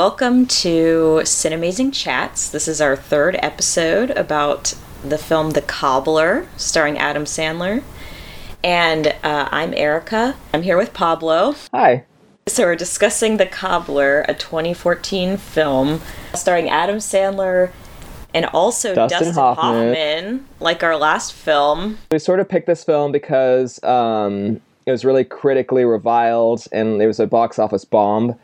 welcome to Cinemazing Chats. This is our third episode about the film The Cobbler, starring Adam Sandler. And uh, I'm Erica. I'm here with Pablo. Hi. So we're discussing The Cobbler, a 2014 film starring Adam Sandler and also Dustin Dustin, Hoffman. Hoffman. like our last film. We sort of picked this film because um, it was really critically reviled and it was a box office bomb.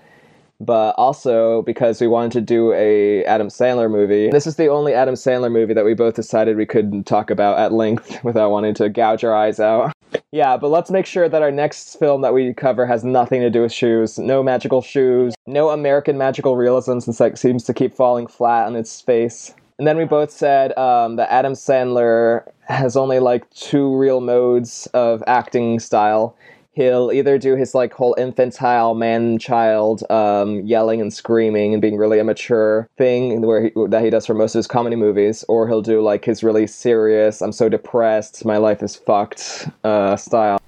But also because we wanted to do a Adam Sandler movie. This is the only Adam Sandler movie that we both decided we couldn't talk about at length without wanting to gouge our eyes out. Yeah, but let's make sure that our next film that we cover has nothing to do with shoes. No magical shoes. No American magical realism since that seems to keep falling flat on its face. And then we both said um, that Adam Sandler has only like two real modes of acting style. He'll either do his like whole infantile man child um, yelling and screaming and being really immature thing where he, that he does for most of his comedy movies, or he'll do like his really serious "I'm so depressed, my life is fucked" uh, style.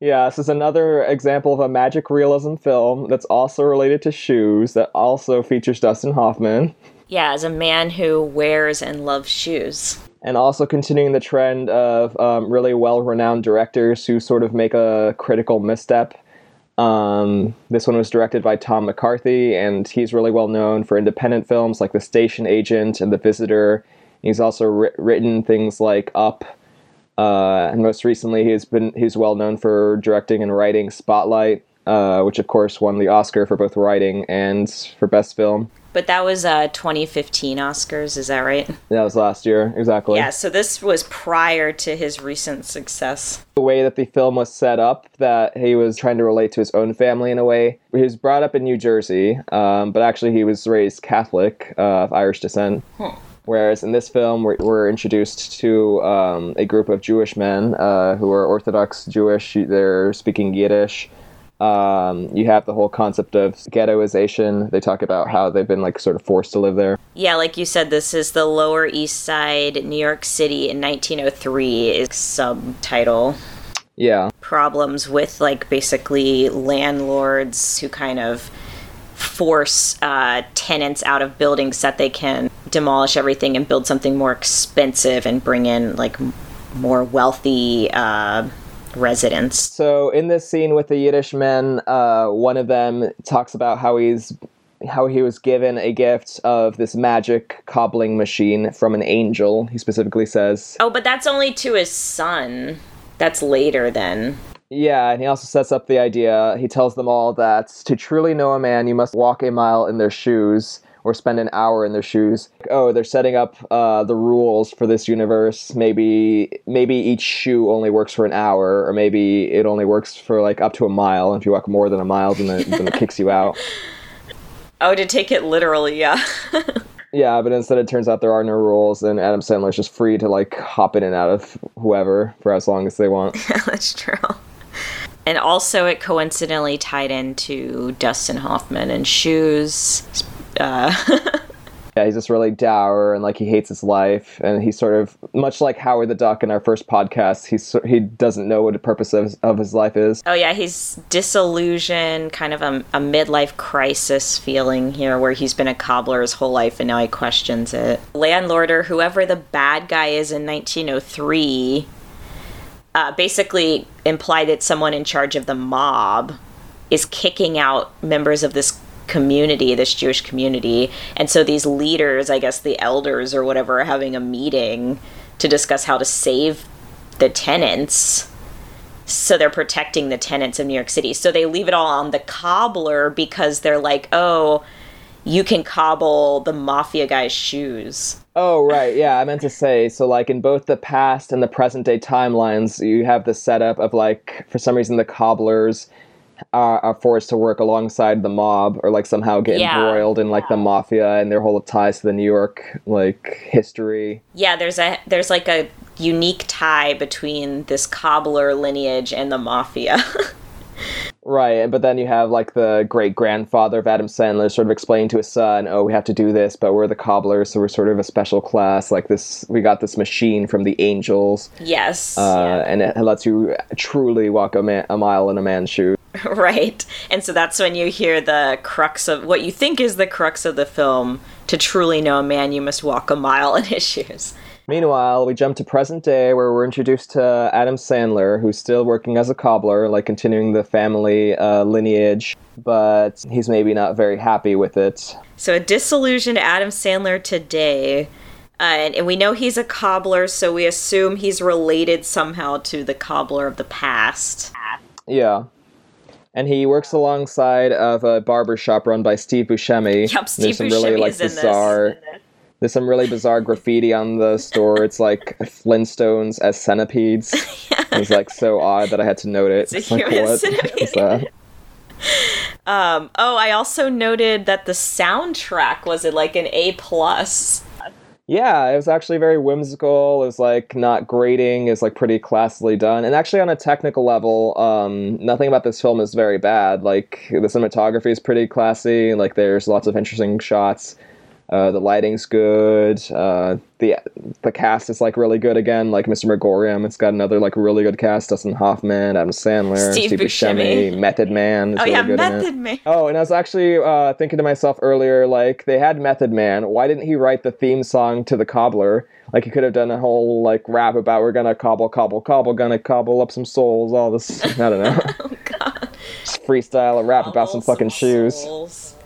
Yeah, this is another example of a magic realism film that's also related to shoes that also features Dustin Hoffman. Yeah, as a man who wears and loves shoes. and also continuing the trend of um, really well-renowned directors who sort of make a critical misstep. Um, this one was directed by Tom McCarthy, and he's really well known for independent films like The Station Agent and The Visitor. He's also wri- written things like Up, uh, and most recently he's been he's well known for directing and writing Spotlight, uh, which of course won the Oscar for both writing and for best film. But that was uh, 2015 Oscars, is that right? That was last year, exactly. Yeah, so this was prior to his recent success. the way that the film was set up that he was trying to relate to his own family in a way he was brought up in new jersey um, but actually he was raised catholic uh, of irish descent whereas in this film we're, we're introduced to um, a group of jewish men uh, who are orthodox jewish they're speaking yiddish um, you have the whole concept of ghettoization. They talk about how they've been like sort of forced to live there. Yeah, like you said, this is the Lower East Side, New York City in 1903 is subtitle. yeah. Problems with like basically landlords who kind of force uh, tenants out of buildings that they can demolish everything and build something more expensive and bring in like m- more wealthy uh, residents. So in this scene with the Yiddish men, uh, one of them talks about how he's how he was given a gift of this magic cobbling machine from an angel. He specifically says, Oh, but that's only to his son. That's later then. yeah, and he also sets up the idea. He tells them all that to truly know a man, you must walk a mile in their shoes or spend an hour in their shoes. Oh, they're setting up uh, the rules for this universe. Maybe maybe each shoe only works for an hour, or maybe it only works for like up to a mile. If you walk more than a mile, then it, then it kicks you out. Oh, to take it literally, yeah. Yeah, but instead it turns out there are no rules, and Adam Sandler's just free to like hop in and out of whoever for as long as they want. Yeah, That's true. And also, it coincidentally tied into Dustin Hoffman and shoes. Uh, Yeah, he's just really dour and like he hates his life, and he's sort of much like Howard the Duck in our first podcast. He's he doesn't know what the purpose of his, of his life is. oh, yeah, he's disillusioned, kind of a, a midlife crisis feeling here where he's been a cobbler his whole life and now he questions it. Landlord or whoever the bad guy is in 1903 uh, basically implied that someone in charge of the mob is kicking out members of this community, this Jewish community. And so these leaders, I guess the elders or whatever, are having a meeting to discuss how to save the tenants. So they're protecting the tenants of New York City. So they leave it all on the cobbler because they're like, oh, you can cobble the mafia guy's shoes. Oh right, yeah, I meant to say so. Like in both the past and the present day timelines, you have the setup of like for some reason the cobblers are, are forced to work alongside the mob or like somehow get Yeah. embroiled in like the mafia and their whole ties to the New York like history. Yeah, there's a there's like a unique tie between this cobbler lineage and the mafia. Right, but then you have like the great grandfather of Adam Sandler sort of explaining to his son, "Oh, we have to do this, but we're the cobblers, so we're sort of a special class. Like this, we got this machine from the angels, yes. uh, yeah. and it lets you truly walk a, man, a mile in a man's shoes. right. And so that's when you hear the crux of what you think is the crux of the film. To truly know a man, you must walk a mile in his shoes. Meanwhile, we jump to present day where we're introduced to Adam Sandler, who's still working as a cobbler, like continuing the family uh, lineage, but he's maybe not very happy with it. So, a disillusioned Adam Sandler today. Uh, and, and we know he's a cobbler, so we assume he's related somehow to the cobbler of the past. Yeah. And he works alongside of a barber shop run by Steve Buscemi. Yep, Steve Buscemi is in this. There's some really bizarre graffiti on the store. It's like Flintstones as centipedes. yeah. It was like so odd that I had to note it. It's, it's like, what is that? Um, oh, I also noted that the soundtrack was it like an A plus. Yeah, it was actually very whimsical. It was like not grating. It was like pretty classily done. And actually, on a technical level, um, nothing about this film is very bad. Like the cinematography is pretty classy. Like there's lots of interesting shots. Uh, the lighting's good. Uh, the the cast is like really good again. Like Mr. Magorium, it's got another like really good cast: Dustin Hoffman, Adam Sandler, Steve, Steve Buscemi. Buscemi, Method Man. oh really yeah, Method Man. Oh, and I was actually uh, thinking to myself earlier, like they had Method Man. Why didn't he write the theme song to the Cobbler? Like he could have done a whole like rap about we're gonna cobble, cobble, cobble, gonna cobble up some souls. All this, I don't know. oh God. Just freestyle a rap Cobble about some fucking some shoes. souls.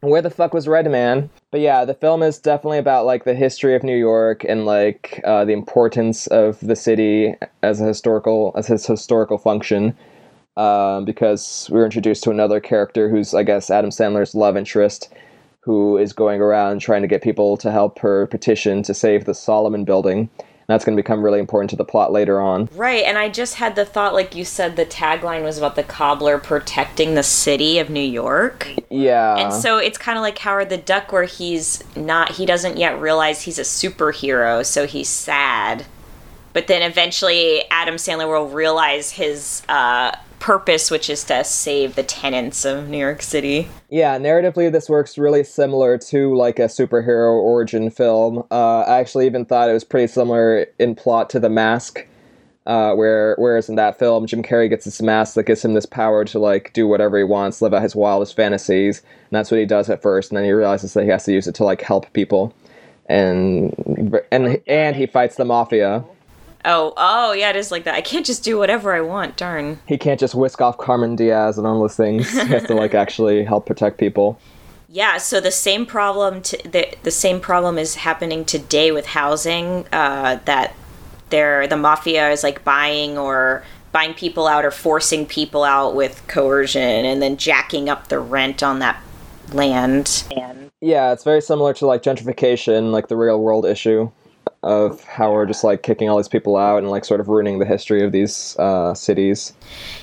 Where the fuck was Redman? But yeah, the film is definitely about like the history of New York and like uh, the importance of the city as a historical as its historical function. Um, because we were introduced to another character who's I guess Adam Sandler's love interest, who is going around trying to get people to help her petition to save the Solomon Building. That's going to become really important to the plot later on. Right, and I just had the thought, like you said, the tagline was about the cobbler protecting the city of New York. Yeah. And so it's kind of like Howard the Duck, where he's not, he doesn't yet realize he's a superhero, so he's sad. But then eventually Adam Sandler will realize his uh, purpose, which is to save the tenants of New York City. Yeah, narratively, this works really similar to like a superhero origin film. Uh, I actually even thought it was pretty similar in plot to The Mask, uh, where whereas in that film, Jim Carrey gets this mask that gives him this power to like do whatever he wants, live out his wildest fantasies, and that's what he does at first, and then he realizes that he has to use it to like help people, and and and he fights the mafia. Oh, oh, yeah, it is like that. I can't just do whatever I want. Darn. He can't just whisk off Cameron Diaz and all those things. he has to like actually help protect people. Yeah, so the same problem to, the the same problem is happening today with housing. Uh, that they're the mafia is like buying or buying people out or forcing people out with coercion, and then jacking up the rent on that land. And Yeah, it's very similar to like gentrification, like the real world issue of how we're just like kicking all these people out and like sort of ruining the history of these uh, cities.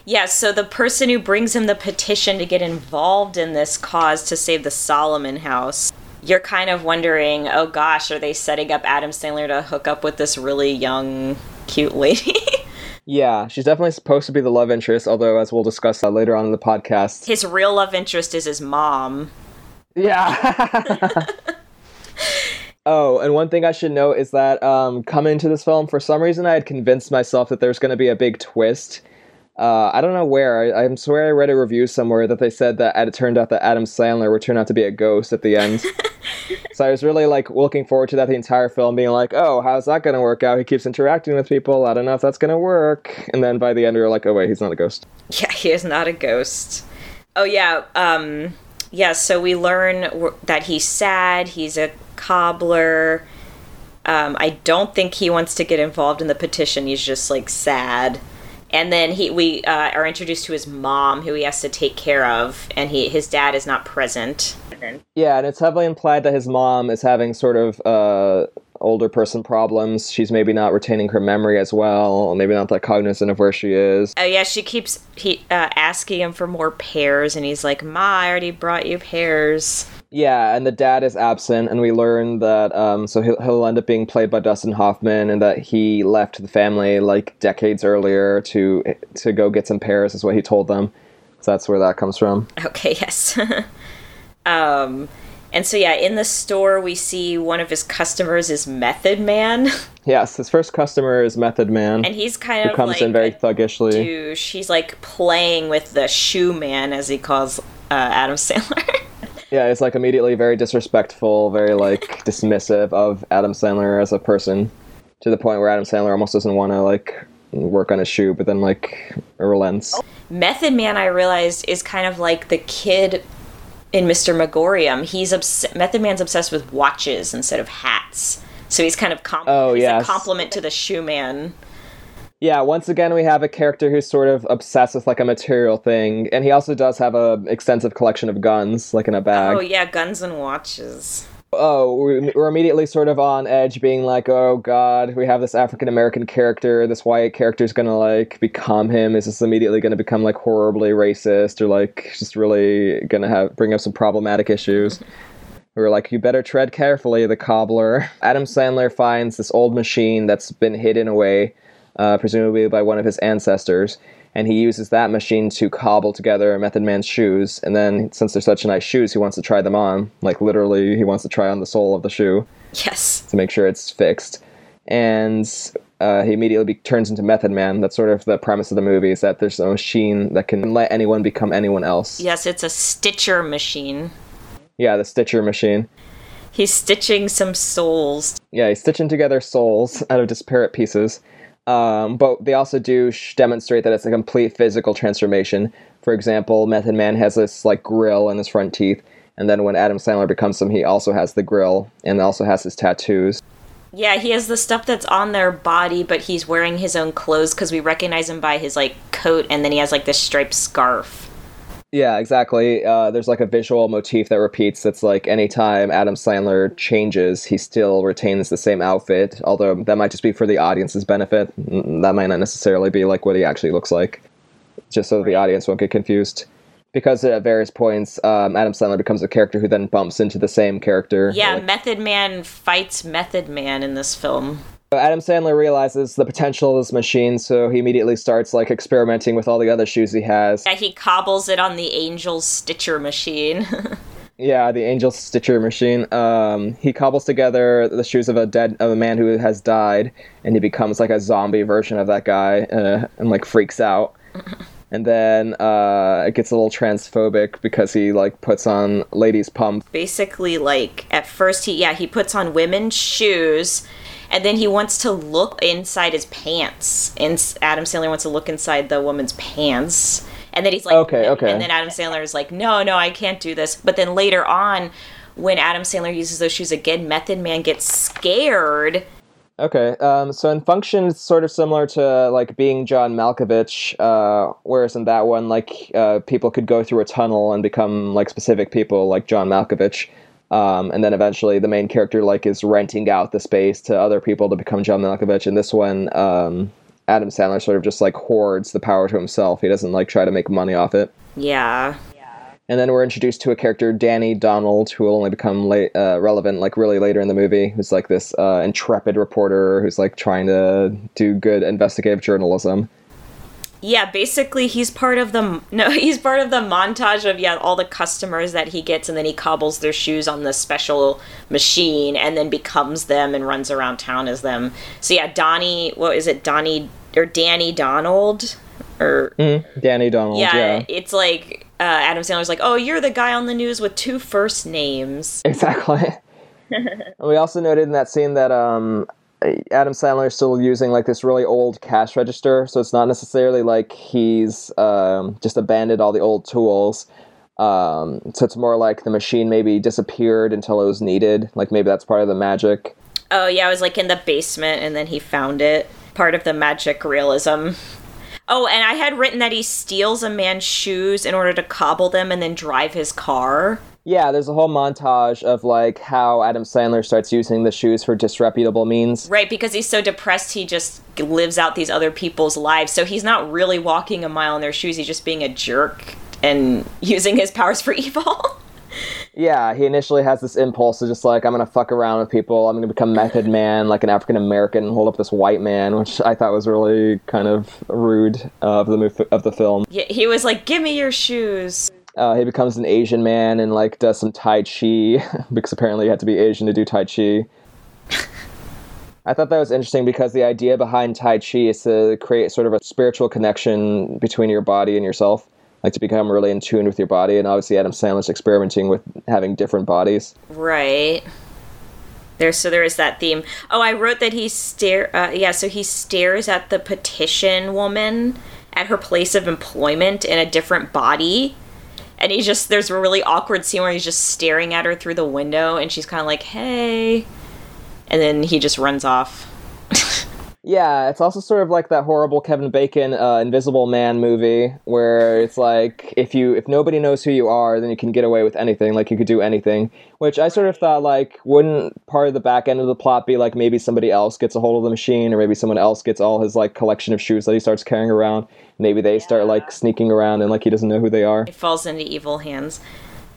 yeah, so the person who brings him the petition to get involved in this cause to save the Solomon House. You're kind of wondering, oh gosh, are they setting up Adam Sandler to hook up with this really young, cute lady? Yeah, she's definitely supposed to be the love interest, although as we'll discuss uh, later on in the podcast. his real love interest is his mom. Yeah. oh, and one thing I should note is that um, coming into this film, for some reason, I had convinced myself that there's going to be a big twist. Uh, I don't know where. I, I swear I read a review somewhere that they said that it turned out that Adam Sandler would turn out to be a ghost at the end. so I was really like looking forward to that the entire film, being like, "Oh, how's that going to work out? He keeps interacting with people. I don't know if that's going to work." And then by the end, we were like, "Oh wait, he's not a ghost." Yeah, he is not a ghost. Oh yeah, um, yeah. So we learn w- that he's sad. He's a cobbler. Um, I don't think he wants to get involved in the petition. He's just like sad. And then he we uh, are introduced to his mom, who he has to take care of, and he his dad is not present. Yeah, and it's heavily implied that his mom is having sort of uh, older person problems. She's maybe not retaining her memory as well, or maybe not that cognizant of where she is. Oh yeah, she keeps he uh, asking him for more pears, and he's like, "Ma, I already brought you pears." Yeah, and the dad is absent, and we learn that um, so he'll, he'll end up being played by Dustin Hoffman, and that he left the family like decades earlier to to go get some pears, is what he told them. So that's where that comes from. Okay, yes. um, And so, yeah, in the store, we see one of his customers is Method Man. Yes, his first customer is Method Man. And he's kind of comes like in very a thuggishly. douche. He's like playing with the shoe man, as he calls uh, Adam Sandler. Yeah, it's like immediately very disrespectful, very like dismissive of Adam Sandler as a person, to the point where Adam Sandler almost doesn't want to like work on his shoe, but then like relents. Method Man, I realized, is kind of like the kid in Mr. Magorium. He's obs- Method Man's obsessed with watches instead of hats. So he's kind of com- Oh, he's yes. a compliment to the shoe man. Yeah, once again we have a character who's sort of obsessed with like a material thing, and he also does have a extensive collection of guns, like in a bag. Oh yeah, guns and watches. Oh, we- we're immediately sort of on edge, being like, oh god, we have this African American character, this white character is gonna like become him. Is this immediately gonna become like horribly racist or like just really gonna have bring up some problematic issues? We were like, you better tread carefully, the cobbler. Adam Sandler finds this old machine that's been hidden away, uh, presumably by one of his ancestors, and he uses that machine to cobble together Method Man's shoes. And then, since they're such nice shoes, he wants to try them on. Like, literally, he wants to try on the sole of the shoe Yes. to make sure it's fixed. And uh, he immediately be- turns into Method Man. That's sort of the premise of the movie, is that there's a machine that can let anyone become anyone else. Yes, it's a stitcher machine. Yeah, the Stitcher machine. He's stitching some souls. Yeah, he's stitching together souls out of disparate pieces. Um, but they also do sh- demonstrate that it's a complete physical transformation. For example, Method Man has this like grill in his front teeth, and then when Adam Sandler becomes him, he also has the grill and also has his tattoos. Yeah, he has the stuff that's on their body, but he's wearing his own clothes because we recognize him by his like coat, and then he has like this striped scarf. Yeah, exactly. Uh, there's like a visual motif that repeats. That's like anytime Adam Sandler changes, he still retains the same outfit. Although that might just be for the audience's benefit. That might not necessarily be like what he actually looks like. Just so the audience won't get confused. Because at various points, um, Adam Sandler becomes a character who then bumps into the same character. Yeah, Like, Method Man fights Method Man in this film. Adam Sandler realizes the potential of this machine, so he immediately starts like experimenting with all the other shoes he has. Yeah, he cobbles it on the Angel's Stitcher machine. Yeah, the Angel Stitcher machine. Um, he cobbles together the shoes of a dead of a man who has died, and he becomes like a zombie version of that guy, uh, and like freaks out. And then uh, it gets a little transphobic because he like puts on ladies' pump. Basically, like at first he yeah he puts on women's shoes, and then he wants to look inside his pants. And Adam Sandler wants to look inside the woman's pants, and then he's like, Okay, okay. And then Adam Sandler is like, no, no, I can't do this. But then later on, when Adam Sandler uses those shoes again, Method Man gets scared. Okay, um, so in function, it's sort of similar to like being John Malkovich, uh, whereas in that one, like uh, people could go through a tunnel and become like specific people, like John Malkovich, um, and then eventually the main character like is renting out the space to other people to become John Malkovich. And this one, um, Adam Sandler sort of just like hoards the power to himself. He doesn't like try to make money off it. Yeah. And then we're introduced to a character, Danny Donald, who will only become late, uh, relevant like really later in the movie. Who's like this uh, intrepid reporter who's like trying to do good investigative journalism. Yeah, basically he's part of the no, he's part of the montage of yeah all the customers that he gets, and then he cobbles their shoes on the special machine, and then becomes them and runs around town as them. So yeah, Donnie, what is it, Donnie or Danny Donald, or Danny Donald. yeah, Yeah, it's like uh, Adam Sandler's like, oh, you're the guy on the news with two first names. exactly. We also noted in that scene that um, Adam Sandler is still using like this really old cash register, so it's not necessarily like he's um, just abandoned all the old tools. Um, so it's more like the machine maybe disappeared until it was needed. Like maybe that's part of the magic. Oh yeah, I was like in the basement, and then he found it. Part of the magic realism. Oh, and I had written that he steals a man's shoes in order to cobble them and then drive his car. Yeah, there's a whole montage of like how Adam Sandler starts using the shoes for disreputable means. Right, because he's so depressed, he just lives out these other people's lives. So he's not really walking a mile in their shoes, he's just being a jerk and using his powers for evil. Yeah, he initially has this impulse to just like I'm gonna fuck around with people. I'm gonna become Method Man, like an African American, and hold up this white man, which I thought was really kind of rude of the of the film. Yeah, he was like, Give me your shoes. Uh, he becomes an Asian man and like does some Tai Chi because apparently you had to be Asian to do Tai Chi. I thought that was interesting because the idea behind Tai Chi is to create sort of a spiritual connection between your body and yourself, like to become really in tune with your body. And obviously, Adam Sandler's experimenting with having different bodies. Right. There, so there is that theme. Oh, I wrote that he stare. Uh, yeah, so he stares at the petition woman at her place of employment in a different body, and he's just there's a really awkward scene where he's just staring at her through the window, and she's kind of like, "Hey," and then he just runs off. Yeah, it's also sort of like that horrible Kevin Bacon uh, Invisible Man movie where it's like if you if nobody knows who you are, then you can get away with anything. Like you could do anything. Which I sort of thought like wouldn't part of the back end of the plot be like maybe somebody else gets a hold of the machine or maybe someone else gets all his like collection of shoes that he starts carrying around. Maybe they start like sneaking around and like he doesn't know who they are. It falls into evil hands.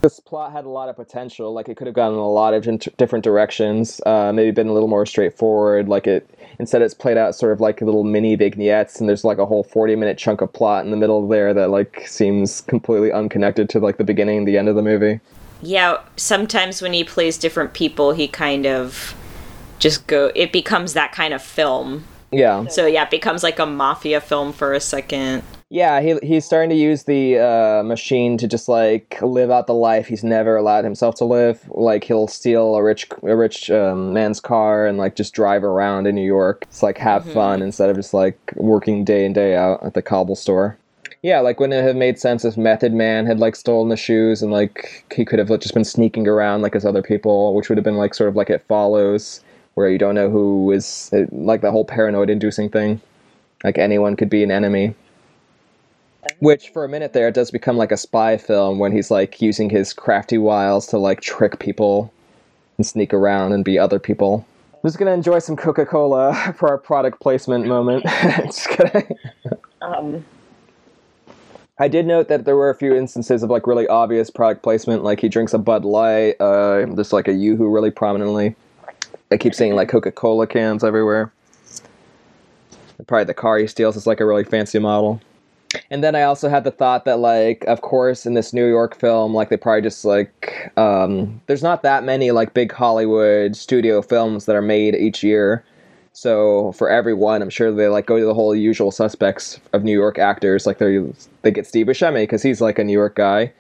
This plot had a lot of potential. Like it could have gone in a lot of different directions. Uh, maybe been a little more straightforward. Like it instead it's played out sort of like little mini vignettes and there's like a whole 40 minute chunk of plot in the middle there that like seems completely unconnected to like the beginning and the end of the movie Yeah, sometimes when he plays different people, he kind of just go. It becomes that kind of film. Yeah. So yeah, it becomes like a mafia film for a second. yeah he, he's starting to use the uh, machine to just like live out the life he's never allowed himself to live. Like he'll steal a rich a rich um, man's car and like just drive around in new york. It's like have fun instead of just like working day in day out at the cobble store. Yeah, like wouldn't it have made sense if Method Man had like stolen the shoes and like he could have just been sneaking around like as other people, which would have been like sort of like it follows, where you don't know who is like the whole paranoid inducing thing. Like anyone could be an enemy. Which for a minute there it does become like a spy film when he's like using his crafty wiles to like trick people and sneak around and be other people. I'm just gonna enjoy some Coca Cola for our product placement moment. just kidding. Um, I did note that there were a few instances of like really obvious product placement, like he drinks a Bud Light, uh, there's like a YooHoo really prominently. I keep seeing like Coca Cola cans everywhere. Probably the car he steals is like a really fancy model. And then I also had the thought that like, of course, in this New York film, like they probably just like, um, there's not that many like big Hollywood studio films that are made each year. So for everyone, I'm sure they like go to the whole usual suspects of New York actors. Like they they get Steve Buscemi because he's like a New York guy.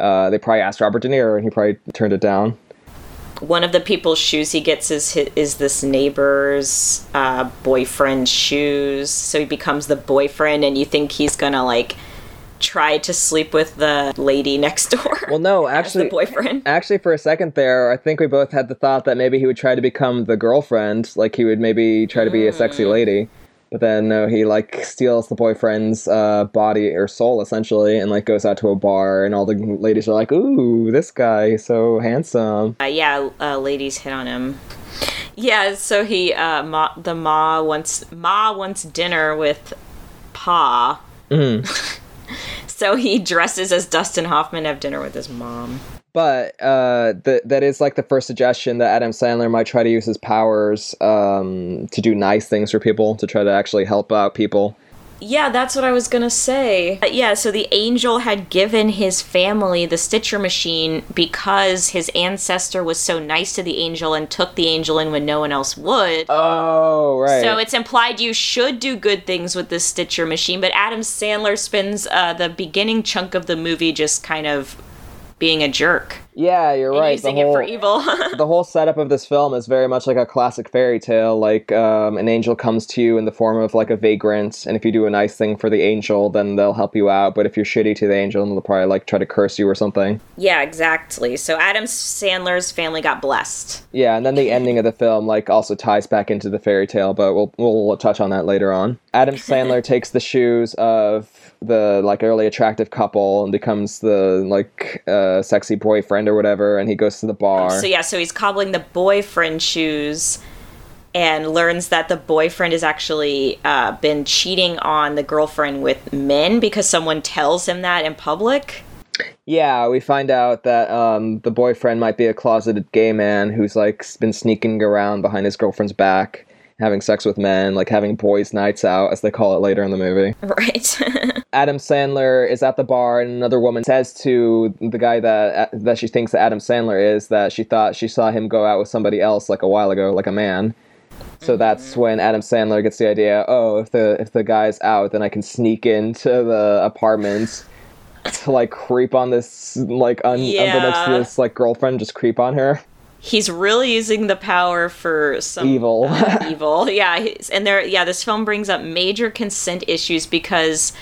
Uh, they probably asked Robert De Niro and he probably turned it down. One of the people's shoes he gets is is this neighbor's uh, boyfriend's shoes. So he becomes the boyfriend, and you think he's gonna like try to sleep with the lady next door. Well, no, actually, boyfriend. actually, for a second there, I think we both had the thought that maybe he would try to become the girlfriend, like he would maybe try to be a sexy lady. But then no, he like steals the boyfriend's uh, body or soul essentially, and like goes out to a bar, and all the ladies are like, "Ooh, this guy, he's so handsome." Uh, yeah, uh, ladies hit on him. Yeah, so he uh, ma, the ma wants ma wants dinner with Pa. so he dresses as Dustin Hoffman to have dinner with his mom. But uh, th- that is like the first suggestion that Adam Sandler might try to use his powers um, to do nice things for people, to try to actually help out people. Yeah, that's what I was gonna say. Uh, yeah, so the angel had given his family the Stitcher machine because his ancestor was so nice to the angel and took the angel in when no one else would. Oh, right. So it's implied you should do good things with the Stitcher machine, but Adam Sandler spends uh, the beginning chunk of the movie just kind of being a jerk, yeah, you're right. using the whole, it for evil. the whole setup of this film is very much like a classic fairy tale. Like um, an angel comes to you in the form of like a vagrant, and if you do a nice thing for the angel, then they'll help you out. But if you're shitty to the angel, then they'll probably like try to curse you or something. yeah, exactly. So Adam Sandler's family got blessed. Yeah, and then the ending of the film like also ties back into the fairy tale, but we'll we'll touch on that later on. Adam Sandler takes the shoes of the like early attractive couple and becomes the like uh, sexy boyfriend or whatever, and he goes to the bar. So yeah, so he's cobbling the boyfriend shoes and learns that the boyfriend has actually uh, been cheating on the girlfriend with men because someone tells him that in public. Yeah, we find out that um, the boyfriend might be a closeted gay man who's like been sneaking around behind his girlfriend's back, having sex with men, like having boys' nights out, as they call it later in the movie. Right. Adam Sandler is at the bar, and another woman says to the guy that uh, that she thinks that Adam Sandler is that she thought she saw him go out with somebody else like a while ago, like a man. So that's mm-hmm. when Adam Sandler gets the idea. Oh, if the if the guy's out, then I can sneak into the apartment to like creep on this like un- unbeknownst to this like girlfriend, just creep on her. He's really using the power for some Evil. uh, evil. Yeah, and there yeah, this film brings up major consent issues because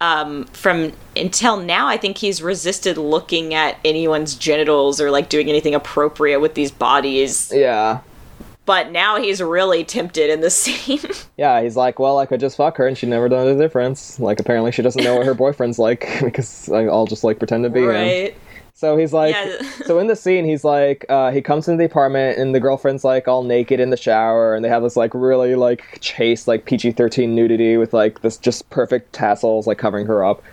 um, from until now, I think he's resisted looking at anyone's genitals or like doing anything appropriate with these bodies. Yeah. But now he's really tempted in the scene. Yeah, he's like, well, I could just fuck her, and she'd never know the difference. Like, apparently, she doesn't know what her boyfriend's like because I'll just like pretend to be him. So he's like, Yeah. so in the scene, he's like, uh, he comes into the apartment, and the girlfriend's like all naked in the shower, and they have this like really like chaste like PG thirteen nudity with like this just perfect tassels like covering her up,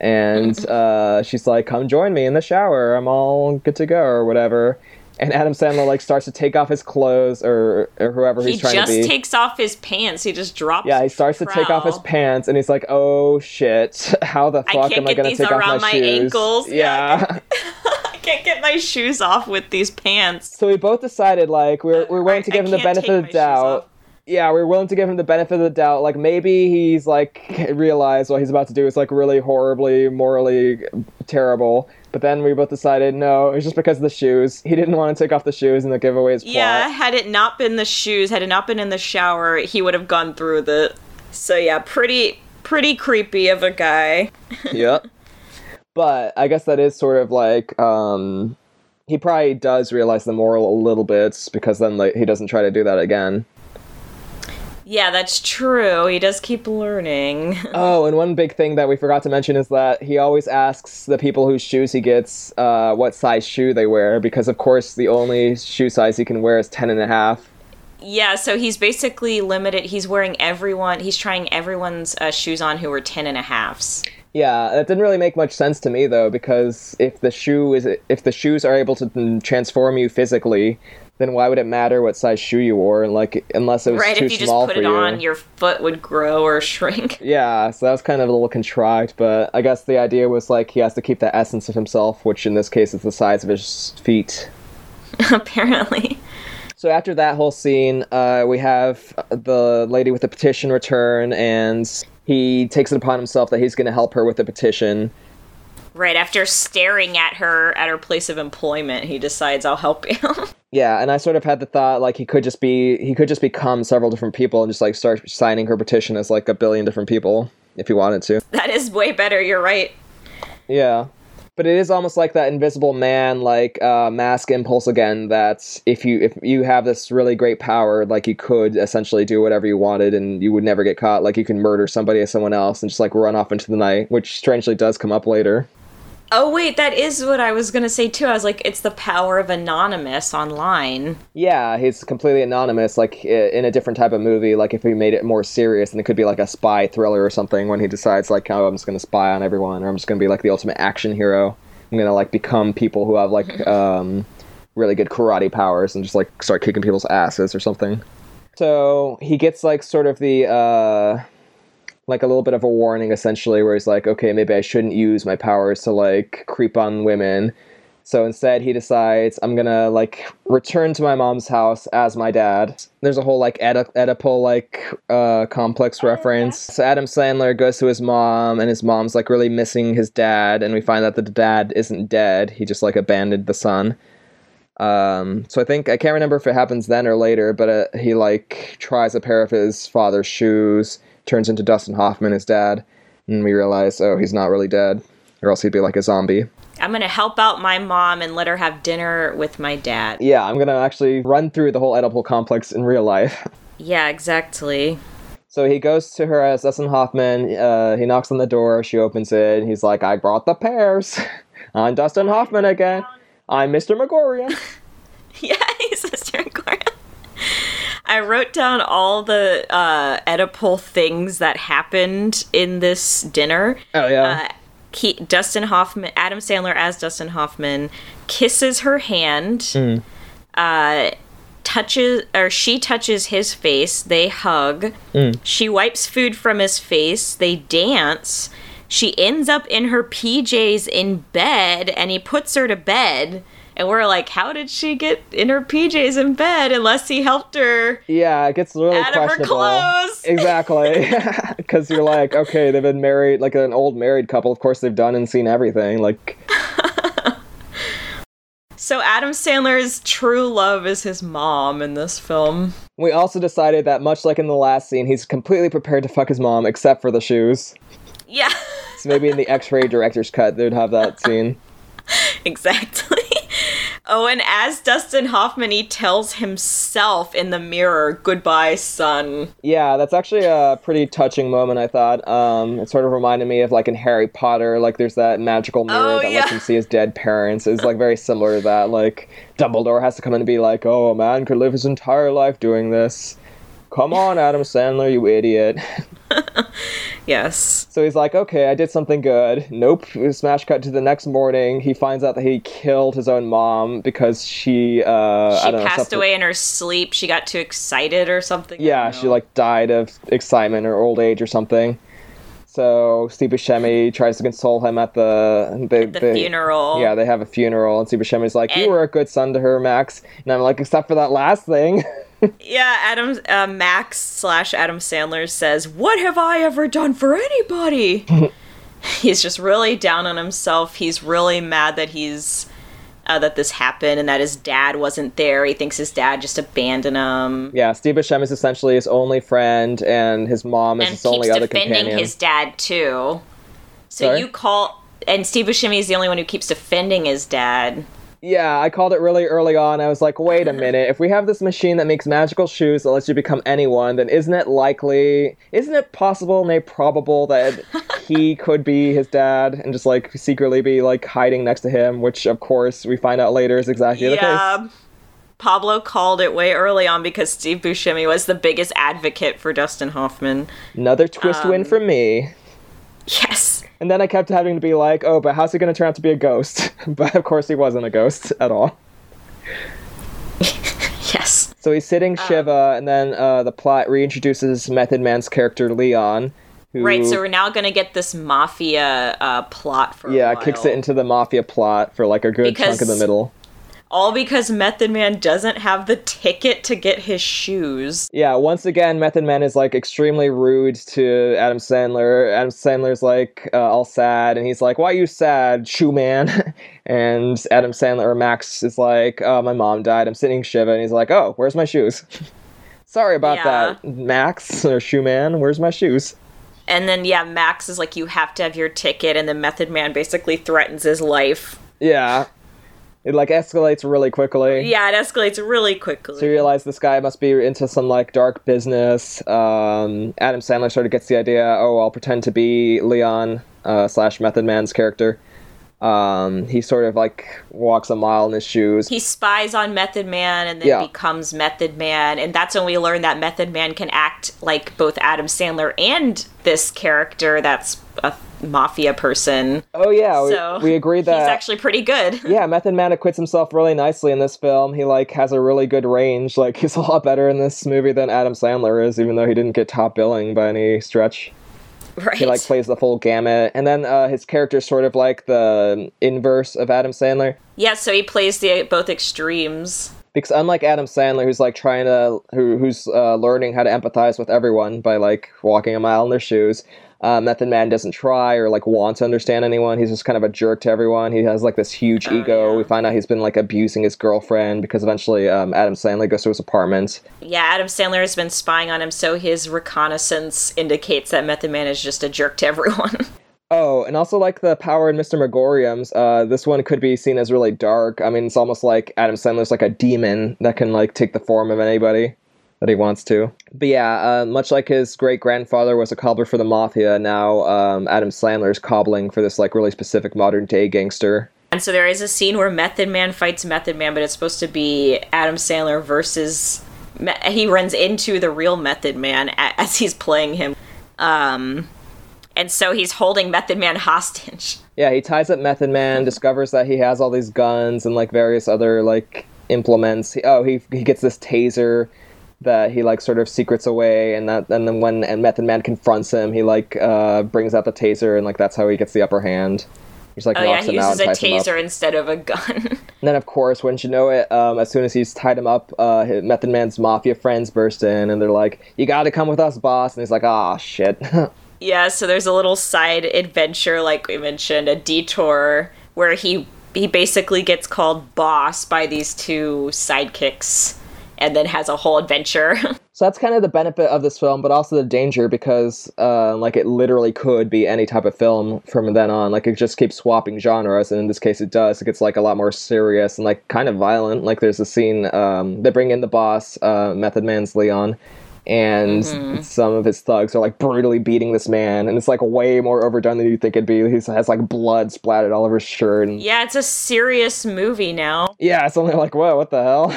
and uh, she's like, come join me in the shower, I'm all good to go or whatever. And Adam Sandler like starts to take off his clothes or, or whoever he's He trying to be. He just takes off his pants. He just drops. Yeah, he starts to take off his pants, and he's like, "Oh shit! How the fuck am I gonna these take off my my shoes?" ankles. Yeah. I can't get my shoes off with these pants. so we both decided like we're uh, we're willing to give him the benefit of the doubt. Yeah, we're willing to give him the benefit of the doubt. Like maybe he's like realized what he's about to do is like really horribly morally terrible. But then we both decided no, it's just because of the shoes. He didn't want to take off the shoes and the giveaway his. Yeah, had it not been the shoes, had it not been in the shower, he would have gone through the. So yeah, pretty pretty creepy of a guy. yep. But I guess that is sort of like um he probably does realize the moral a little bit because then like he doesn't try to do that again. Yeah, that's true. He does keep learning. Oh, and one big thing that we forgot to mention is that he always asks the people whose shoes he gets uh, what size shoe they wear because of course the only shoe size he can wear is 10 and a half. yeah, so he's basically limited. He's wearing everyone. He's trying everyone's uh, shoes on who are ten and a halves. Yeah, that didn't really make much sense to me though because if the shoe is if the shoes are able to transform you physically, then why would it matter what size shoe you wore? And like unless it was Right? too If you just small put for it you. on, your foot would grow or shrink. Yeah, so that was kind of a little contrived, but I guess the idea was like he has to keep the essence of himself, which in this case is the size of his feet. apparently. So after that whole scene, uh, we have the lady with the petition return, and he takes it upon himself that he's going to help her with the petition. Right after staring at her at her place of employment, he decides I'll help you. Yeah, and I sort of had the thought like he could just be he could just become several different people and just like start signing her petition as like a billion different people if he wanted to. that is way better. You're right. Yeah. But it is almost like that invisible man like uh, mask impulse again that if you if you have this really great power like you could essentially do whatever you wanted and you would never get caught like you can murder somebody as someone else and just like run off into the night which strangely does come up later. Oh wait, that is what I was gonna say too. I was like, it's the power of anonymous online. Yeah, he's completely anonymous like in a different type of movie like if he made it more serious then it could be like a spy thriller or something when he decides like oh I'm just going to spy on everyone or I'm just going to be like the ultimate action hero. I'm going to like become people who have like um really good karate powers and just like start kicking people's asses or something. So he gets like sort of the uh like a little bit of a warning essentially where he's like okay maybe I shouldn't use my powers to like creep on women. So instead he decides I'm to like return to my mom's house as my dad. There's a whole like Oedi- Oedipal like uh complex reference. So Adam Sandler goes to his mom and his mom's like really missing his dad and we find that the dad isn't dead. He just like abandoned the son. Um, so I think I can't remember if it happens then or later, but uh, he like tries a pair of his father's shoes, turns into Dustin Hoffman, his dad, and we realize, oh, he's not really dead, or else he'd be like a zombie. I'm gonna help out my mom and let her have dinner with my dad. Yeah, I'm gonna actually run through the whole Oedipal complex in real life. Yeah, exactly. So he goes to her as Dustin Hoffman. Uh, he knocks on the door. She opens it. He's like, "I brought the pears. I'm Dustin Hoffman again. I'm Mr. Magorium." Yeah, he's Mr. Gordon. I wrote down all the uh, Oedipal things that happened in this dinner. Oh yeah. Uh, he, Dustin Hoffman, Adam Sandler as Dustin Hoffman, kisses her hand, Hmm. uh, touches or she touches his face. They hug. She wipes food from his face. They dance. She ends up in her PJs in bed and he puts her to bed. And we're like, how did she get in her PJs in bed unless he helped her Yeah, it gets really out of her questionable. clothes? Exactly. Because you're like, okay, they've been married, like an old married couple. Of course, they've done and seen everything. Like, So Adam Sandler's true love is his mom in this film. we also decided that, much like in the last scene, he's completely prepared to fuck his mom, except for the shoes. Yeah, So maybe in the X-ray director's cut, they'd have that scene. exactly. Oh, and as Dustin Hoffman, he tells himself in the mirror, "Goodbye, son." Yeah, that's actually a pretty touching moment. I thought. Um, it sort of reminded me of like in Harry Potter, like there's that magical mirror Oh, that yeah. lets him see his dead parents. It's like very similar to that. Like Dumbledore has to come in and be like, "Oh, a man could live his entire life doing this." Come on, Adam Sandler, you idiot. Yes. So he's like, okay, I did something good. Nope. Smash cut to the next morning. He finds out that he killed his own mom because she, uh, I She don't know, passed away in her sleep. She got too excited or something. Yeah, she like died of excitement or old age or something. So Steve Buscemi tries to console him at the the, the funeral. Yeah, they have a funeral, and Steve Buscemi's like, "You were a good son to her, Max." And I'm like, "Except for that last thing." Yeah, Adam uh, Max slash Adam Sandler says, "What have I ever done for anybody?" he's just really down on himself. He's really mad that he's uh, that this happened and that his dad wasn't there. He thinks his dad just abandoned him yeah, Steve Buscemi is essentially his only friend, and his mom is and his only keeps other defending companion. his dad too. So Sorry? you call and Steve Buscemi is the only one who keeps defending his dad. Yeah, I called it really early on. I was like, wait a minute. If we have this machine that makes magical shoes that lets you become anyone, then isn't it likely, isn't it possible, nay probable, that he could be his dad and just like secretly be like hiding next to him, which of course we find out later is exactly the case. Yeah. Pablo called it way early on because Steve Buscemi was the biggest advocate for Dustin Hoffman. Another twist win Um, for me. Yes. And then I kept having to be like, oh, but how's he going to turn out to be a ghost? but of course he wasn't a ghost at all. Yes. So he's sitting Um, Shiva, and then uh, the plot reintroduces Method Man's character Leon. Who, Right, so we're now gonna get this mafia uh, plot for a yeah, kicks it into the mafia plot for like a good chunk in the middle. All because Method Man doesn't have the ticket to get his shoes. Yeah, once again, Method Man is like extremely rude to Adam Sandler. Adam Sandler's like uh, all sad, and he's like, "Why are you sad, shoe man?" and Adam Sandler or Max is like, "Oh, my mom died. I'm sitting Shiva," and he's like, "Oh, where's my shoes?" Sorry about Yeah. that, Max or shoe man. Where's my shoes? And then yeah, Max is like, you have to have your ticket, and the Method Man basically threatens his life. Yeah, it like escalates really quickly. Yeah, it escalates really quickly. So you realize this guy must be into some like dark business. Um, Adam Sandler sort of gets the idea. Oh, I'll pretend to be Leon uh, slash Method Man's character. Um, he sort of like walks a mile in his shoes. he spies on Method Man and then Yeah. becomes Method Man, and that's when we learn that Method Man can act like both Adam Sandler and this character that's a mafia person. oh yeah, we, So we agreed that. he's actually pretty good. yeah, Method Man acquits himself really nicely in this film. He like has a really good range. Like he's a lot better in this movie than Adam Sandler is, even though he didn't get top billing by any stretch. Right. He like plays the full gamut, and then uh, his is sort of like the inverse of Adam Sandler. yeah, so he plays the both extremes. because unlike Adam Sandler, who's like trying to who who's uh, learning how to empathize with everyone by like walking a mile in their shoes, uh, Method Man doesn't try or like want to understand anyone. He's just kind of a jerk to everyone. He has like this huge ego. yeah. We find out he's been like abusing his girlfriend because eventually um, Adam Sandler goes to his apartment. Yeah, Adam Sandler has been spying on him, so his reconnaissance indicates that Method Man is just a jerk to everyone. Oh, and also like the power in Mr. Magorium's, uh, this one could be seen as really dark. I mean, it's almost like Adam Sandler's like a demon that can like take the form of anybody that he wants to. But yeah, uh, much like his great grandfather was a cobbler for the mafia, now um, Adam is cobbling for this like really specific modern day gangster. and so there is a scene where Method Man fights Method Man, but it's supposed to be Adam Sandler versus. Me- he runs into the real Method Man a- as he's playing him. Um, and so he's holding Method Man hostage. Yeah, he ties up Method Man, discovers that he has all these guns and like various other like implements. He, oh, he he gets this taser that he like sort of secrets away, and that and then when and Method Man confronts him, he like uh, brings out the taser, and like that's how he gets the upper hand. He's like Oh yeah, he uses a ties him up. taser instead of a gun. And then, of course, wouldn't you know it, um, as soon as he's tied him up, uh, Method Man's mafia friends burst in, and they're like, "You got to come with us, boss." And he's like, "Ah, shit." yeah, so there's a little side adventure, like we mentioned, a detour where he he basically gets called boss by these two sidekicks, and then has a whole adventure. so that's kind of the benefit of this film, but also the danger because, uh, like, it literally could be any type of film from then on. Like, it just keeps swapping genres, and in this case, it does. It gets like a lot more serious and like kind of violent. Like, there's a scene um, they bring in the boss, uh, Method Man's Leon. And some of his thugs are like brutally beating this man, and it's like way more overdone than you think it'd be. He has like blood splattered all over his shirt, and yeah, it's a serious movie now. yeah, it's only like, whoa, what the hell?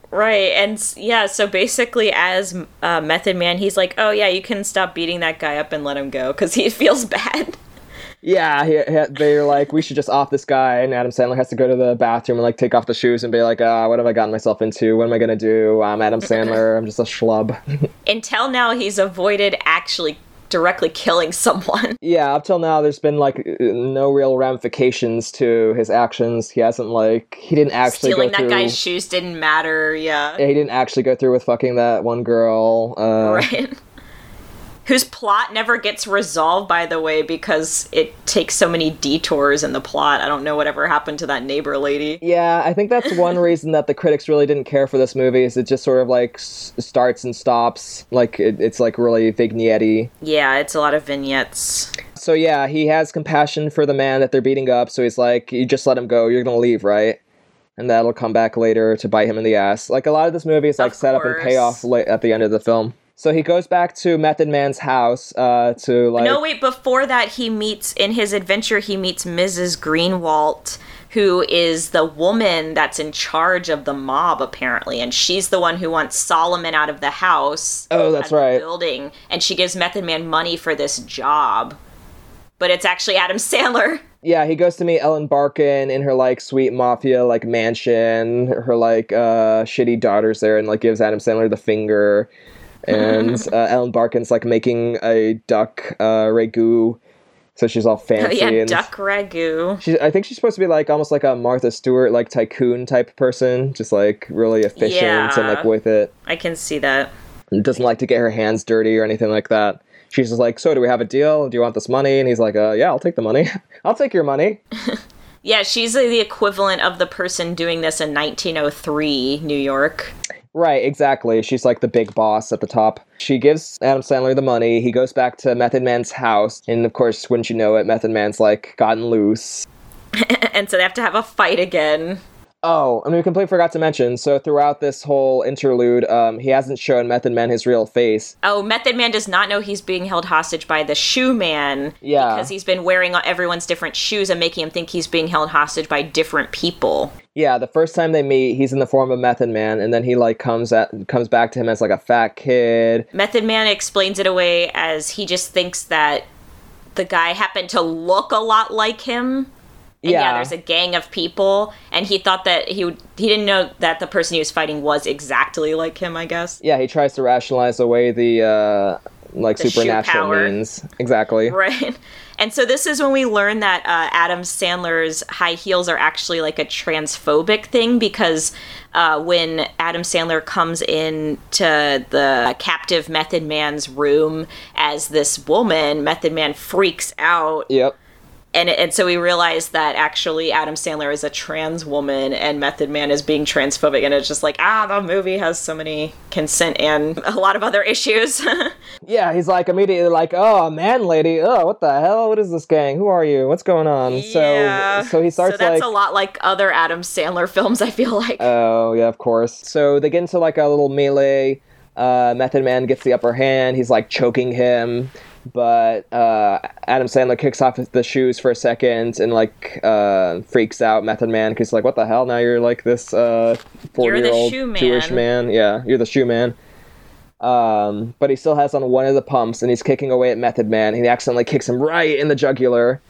Right, and yeah, so basically, as uh, Method Man, he's like, "Oh yeah, you can stop beating that guy up and let him go because he feels bad." Yeah, he, he, they're like, we should just off this guy, and Adam Sandler has to go to the bathroom and like take off the shoes and be like, ah, what have I gotten myself into? What am I gonna do? I'm Adam Sandler. I'm just a schlub. Until now, he's avoided actually directly killing someone. yeah, up till now, there's been like no real ramifications to his actions. He hasn't like he didn't actually Stealing go that through. guy's shoes didn't matter. Yeah, he didn't actually go through with fucking that one girl. Uh, right. Whose plot never gets resolved, by the way, because it takes so many detours in the plot. I don't know whatever happened to that neighbor lady. Yeah, I think that's one reason that the critics really didn't care for this movie. Is it just sort of like s- starts and stops, like it, it's like really vignette Yeah, it's a lot of vignettes. So yeah, he has compassion for the man that they're beating up. So he's like, "You just let him go. You're gonna leave, right?" And that'll come back later to bite him in the ass. Like a lot of this movie is like Of set up and payoff la- at the end of the film. So he goes back to Method Man's house uh, to like. No, wait, before that, he meets, in his adventure, he meets Mrs. Greenwalt, who is the woman that's in charge of the mob, apparently. And she's the one who wants Solomon out of the house. Oh, that's right. building. And she gives Method Man money for this job. But it's actually Adam Sandler. Yeah, he goes to meet Ellen Barkin in her like sweet mafia like mansion. Her like uh, shitty daughter's there and like gives Adam Sandler the finger. And uh, Ellen Barkin's like making a duck uh, ragu, so she's all Oh, fancy. yeah, and duck ragu. She, I think she's supposed to be like almost like a Martha Stewart like tycoon type person, just like really efficient and like with it. I can see that. And doesn't like to get her hands dirty or anything like that. She's just like, so do we have a deal? Do you want this money? And he's like, uh, yeah, I'll take the money. I'll take your money. Yeah, she's the equivalent of the person doing this in 1903 New York. Right, exactly. She's like the big boss at the top. She gives Adam Sandler the money. He goes back to Method Man's house, and of course, wouldn't you know it, Method Man's like gotten loose. and so they have to have a fight again. Oh, and we completely forgot to mention. So throughout this whole interlude, um, he hasn't shown Method Man his real face. Oh, Method Man does not know he's being held hostage by the shoe man. Yeah. Because he's been wearing everyone's different shoes and making him think he's being held hostage by different people. Yeah, the first time they meet, he's in the form of Method Man, and then he like comes at comes back to him as like a fat kid. Method Man explains it away as he just thinks that the guy happened to look a lot like him. And yeah. Yeah. there's a gang of people, and he thought that he would, he didn't know that the person he was fighting was exactly like him. I guess. Yeah, he tries to rationalize away the uh, like The supernatural means. Exactly. Right. And so this is when we learn that uh, Adam Sandler's high heels are actually like a transphobic thing because uh, when Adam Sandler comes in to the captive Method Man's room as this woman, Method Man freaks out. Yep. And, and so we realize that actually Adam Sandler is a trans woman and Method Man is being transphobic. And it's just like, ah, the movie has so many consent and a lot of other issues. Yeah, he's like immediately like, "Oh, man, lady. Oh, what the hell? What is this gang? Who are you? What's going on?" Yeah. So, so he starts So that's like, a lot like other Adam Sandler films. I feel like. "Oh, yeah, of course." So they get into like a little melee. Uh, Method Man gets the upper hand. He's like choking him, but uh, Adam Sandler kicks off the shoes for a second and like uh, freaks out Method Man because like, "What the hell? Now you're like this uh, You're forty-year-old shoe Jewish man." Yeah, you're the shoe man." Um, but he still has on one of the pumps, and he's kicking away at Method Man. He accidentally kicks him right in the jugular.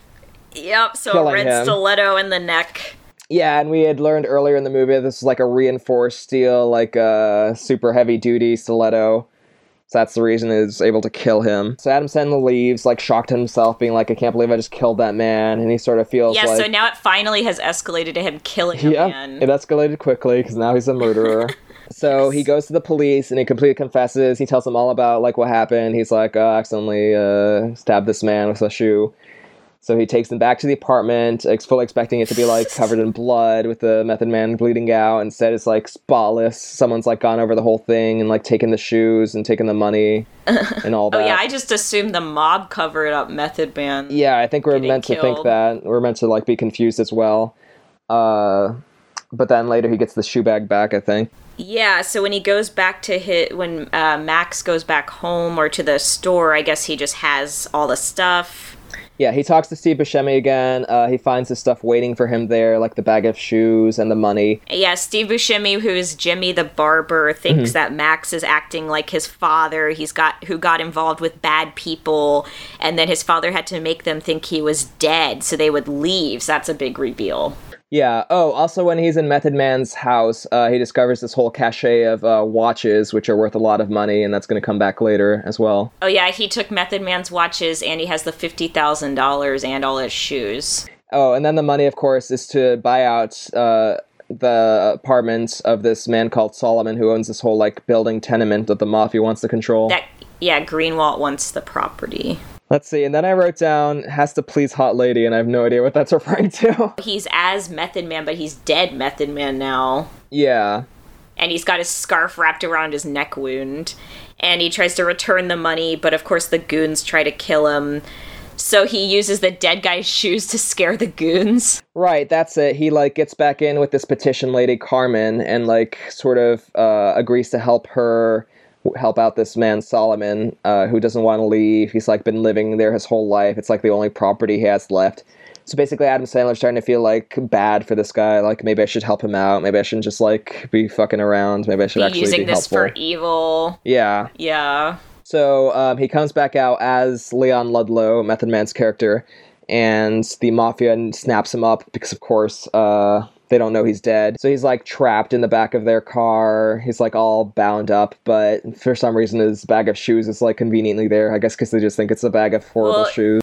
Yep. So a red him. stiletto in the neck. Yeah, and we had learned earlier in the movie this is like a reinforced steel, like a super heavy duty stiletto. So that's the reason he's able to kill him. So Adam Sandler leaves, like shocked himself, being like, "I can't believe I just killed that man," and he sort of feels Yeah, like, so now it finally has escalated to him killing a yeah, man. it escalated quickly because now he's a murderer. So he goes to the police and he completely confesses. He tells them all about like what happened. He's like, oh, I accidentally uh, stabbed this man with a shoe. So he takes them back to the apartment, ex- fully expecting it to be like covered in blood with the Method Man bleeding out. Instead, it's like spotless. Someone's like gone over the whole thing and like taken the shoes and taken the money and all that. Oh yeah, I just assumed the mob covered up Method Man. Yeah, I think we're meant to think that. We're meant to like be confused as well. Uh, but then later he gets the shoe bag back. I think. Yeah, so when he goes back to hit when uh, Max goes back home or to the store, I guess he just has all the stuff. Yeah, he talks to Steve Buscemi again. Uh, he finds his stuff waiting for him there, like the bag of shoes and the money. Yeah, Steve Buscemi, who is Jimmy the barber, thinks that Max is acting like his father. He's got who got involved with bad people, and then his father had to make them think he was dead, so they would leave. So that's a big reveal. Yeah. Oh, also when he's in Method Man's house, uh, he discovers this whole cache of uh, watches, which are worth a lot of money, and that's going to come back later as well. Oh yeah, he took Method Man's watches, and he has the fifty thousand dollars and all his shoes. Oh, and then the money, of course, is to buy out uh, the apartment of this man called Solomon, who owns this whole like building tenement that the mafia wants to control. That yeah, Greenwald wants the property. Let's see. And then I wrote down has to please hot lady, and I have no idea what that's referring to. He's as Method Man, but he's dead Method Man now. yeah. and he's got his scarf wrapped around his neck wound and he tries to return the money but of course the goons try to kill him so he uses the dead guy's shoes to scare the goons Right, that's it. He like gets back in with this petition lady Carmen and like sort of uh, agrees to help her help out this man Solomon uh, who doesn't want to leave. He's like been living there his whole life. It's like the only property he has left. So basically, Adam Sandler's starting to feel like bad for this guy. Like maybe I should help him out. Maybe I shouldn't just like be fucking around. Maybe I should be actually using be this helpful. for evil yeah. yeah So um, he comes back out as Leon Ludlow, Method Man's character, and the mafia snaps him up because, of course, uh, they don't know he's dead. So he's like trapped in the back of their car. He's like all bound up, but for some reason his bag of shoes is like conveniently there. I guess because they just think it's a bag of horrible Well, shoes.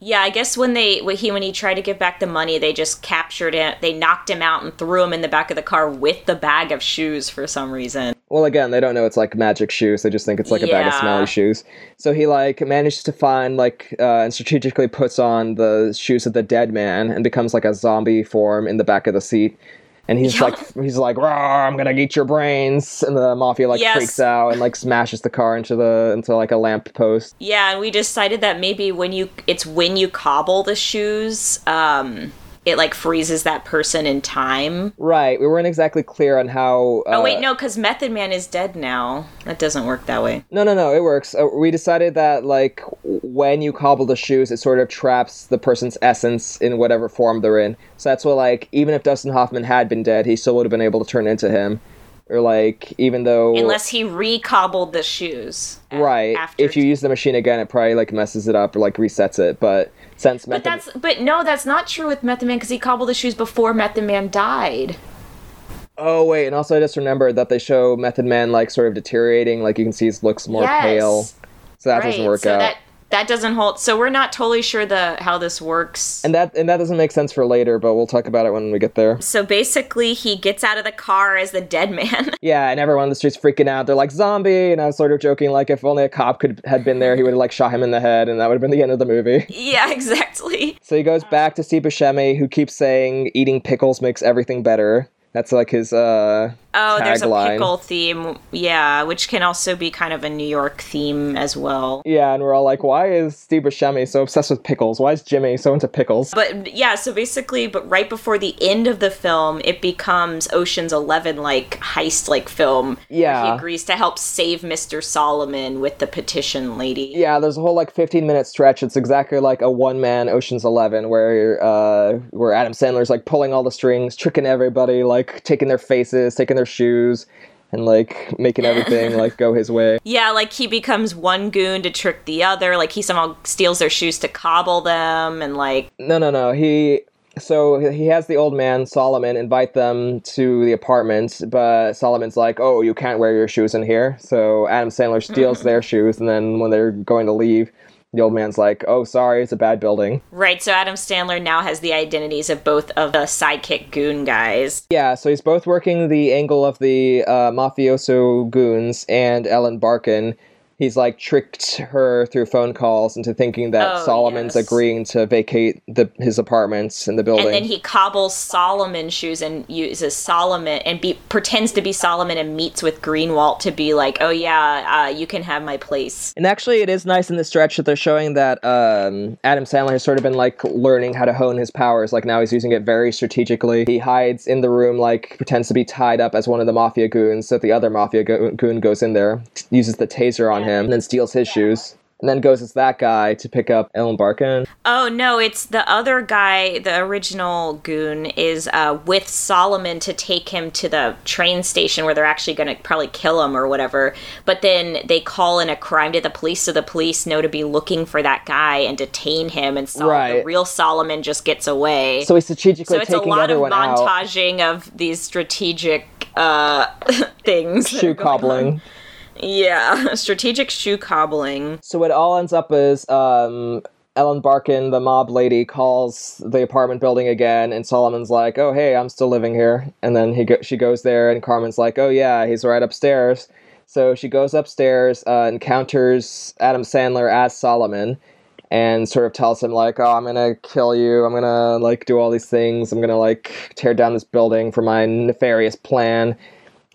Yeah i guess when they when he when he tried to give back the money they just captured it they knocked him out and threw him in the back of the car with the bag of shoes for some reason Well, again, they don't know it's like magic shoes. They just think it's like a bag of smelly shoes. So he like manages to find like uh, and strategically puts on the shoes of the dead man and becomes like a zombie form in the back of the seat. And he's Yeah. like he's like, "Rawr, I'm gonna eat your brains. And the mafia like Yes. freaks out and like smashes the car into the into like a lamp post. Yeah, and we decided that maybe when you it's when you cobble the shoes, um, it like freezes that person in time. Right. We weren't exactly clear on how. Uh, oh wait, no, because Method Man is dead now. That doesn't work that way. No, no, no. It works. Uh, we decided that like when you cobble the shoes, it sort of traps the person's essence in whatever form they're in. So that's why, like, even if Dustin Hoffman had been dead, he still would have been able to turn into him. Or like, even though Unless he recobbled the shoes. right, After if you use the machine again, it probably like messes it up or like resets it. But since But that's but no, that's not true with Method Man because he cobbled the shoes before Method Man died. oh wait, and also I just remembered that they show Method Man like sort of deteriorating. Like you can see he looks more Yes. pale. So that doesn't work so out. that that doesn't hold. So we're not totally sure the how this works. and that and that doesn't make sense for later, but we'll talk about it when we get there. so basically, he gets out of the car as the dead man. Yeah, and everyone on the streets freaking out. They're like zombie, and I was sort of joking, like if only a cop could had been there, he would have like shot him in the head, and that would have been the end of the movie. yeah, exactly. So he goes back to Steve Buscemi, who keeps saying eating pickles makes everything better. That's like his uh Oh, there's a tagline. pickle theme. Yeah, which can also be kind of a New York theme as well. Yeah, and we're all like, why is Steve Buscemi so obsessed with pickles? Why is Jimmy so into pickles? But yeah, so basically, but right before the end of the film, it becomes Ocean's Eleven like heist like film. where Yeah. he agrees to help save Mr. Solomon with the petition lady. Yeah, there's a whole like 15 minute stretch. It's exactly like a one man Ocean's Eleven, where uh, where Adam Sandler's like pulling all the strings, tricking everybody, like taking their faces, taking their shoes, and like making everything like go his way. Yeah, like he becomes one goon to trick the other. Like he somehow steals their shoes to cobble them, and like No, no, no. He so he has the old man Solomon invite them to the apartment, but Solomon's like, "Oh, you can't wear your shoes in here." So Adam Sandler steals their shoes, and then when they're going to leave, the old man's like, "Oh, sorry, it's a bad building." Right. So Adam Sandler now has the identities of both of the sidekick goon guys. Yeah, so he's both working the angle of the uh, mafioso goons and Ellen Barkin. He's like tricked her through phone calls into thinking that Oh, Solomon's yes. agreeing to vacate the his apartments in the building. And then he cobbles Solomon shoes and uses Solomon and be, pretends to be Solomon and meets with Greenwald to be like, oh yeah, uh, you can have my place. And actually, it is nice in the stretch that they're showing that um, Adam Sandler has sort of been like learning how to hone his powers. Like now he's using it very strategically. He hides in the room, like pretends to be tied up as one of the mafia goons. So the other mafia go- goon goes in there, uses the taser on him, and then steals his shoes. And then goes as that guy to pick up Ellen Barkin. Oh no, it's the other guy, the original goon, is uh, with Solomon to take him to the train station where they're actually going to probably kill him or whatever. But then they call in a crime to the police, so the police know to be looking for that guy and detain him. And Sol- the real Solomon just gets away. So he's strategically So it's a lot of everyone out. montaging of these strategic uh, things. Shoe going on. Yeah, strategic shoe cobbling. So it all ends up as um, Ellen Barkin, the mob lady, calls the apartment building again, and Solomon's like, "Oh, hey, I'm still living here." And then he go- she goes there, and Carmen's like, "Oh yeah, he's right upstairs." So she goes upstairs, uh, encounters Adam Sandler as Solomon, and sort of tells him like, "Oh, I'm gonna kill you. I'm gonna like do all these things. I'm gonna like tear down this building for my nefarious plan."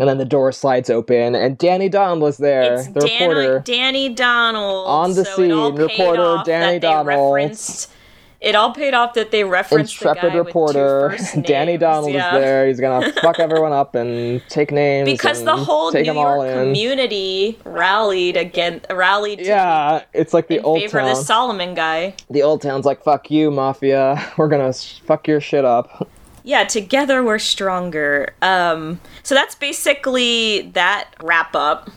And then the door slides open, and Danny Don was there, It's the Dan- reporter. Danny Donald On the so it all scene, paid reporter off Danny that they Donald. referenced- It all paid off that they referenced the intrepid guy reporter with two first Danny Donald yeah. is there. He's gonna fuck everyone up and take names because the whole New York in. community rallied again, rallied Yeah, it's like the old favor town. of the Solomon guy. the old town's like fuck you, mafia. We're gonna fuck your shit up. Yeah, together we're stronger. Um, so that's basically that wrap up.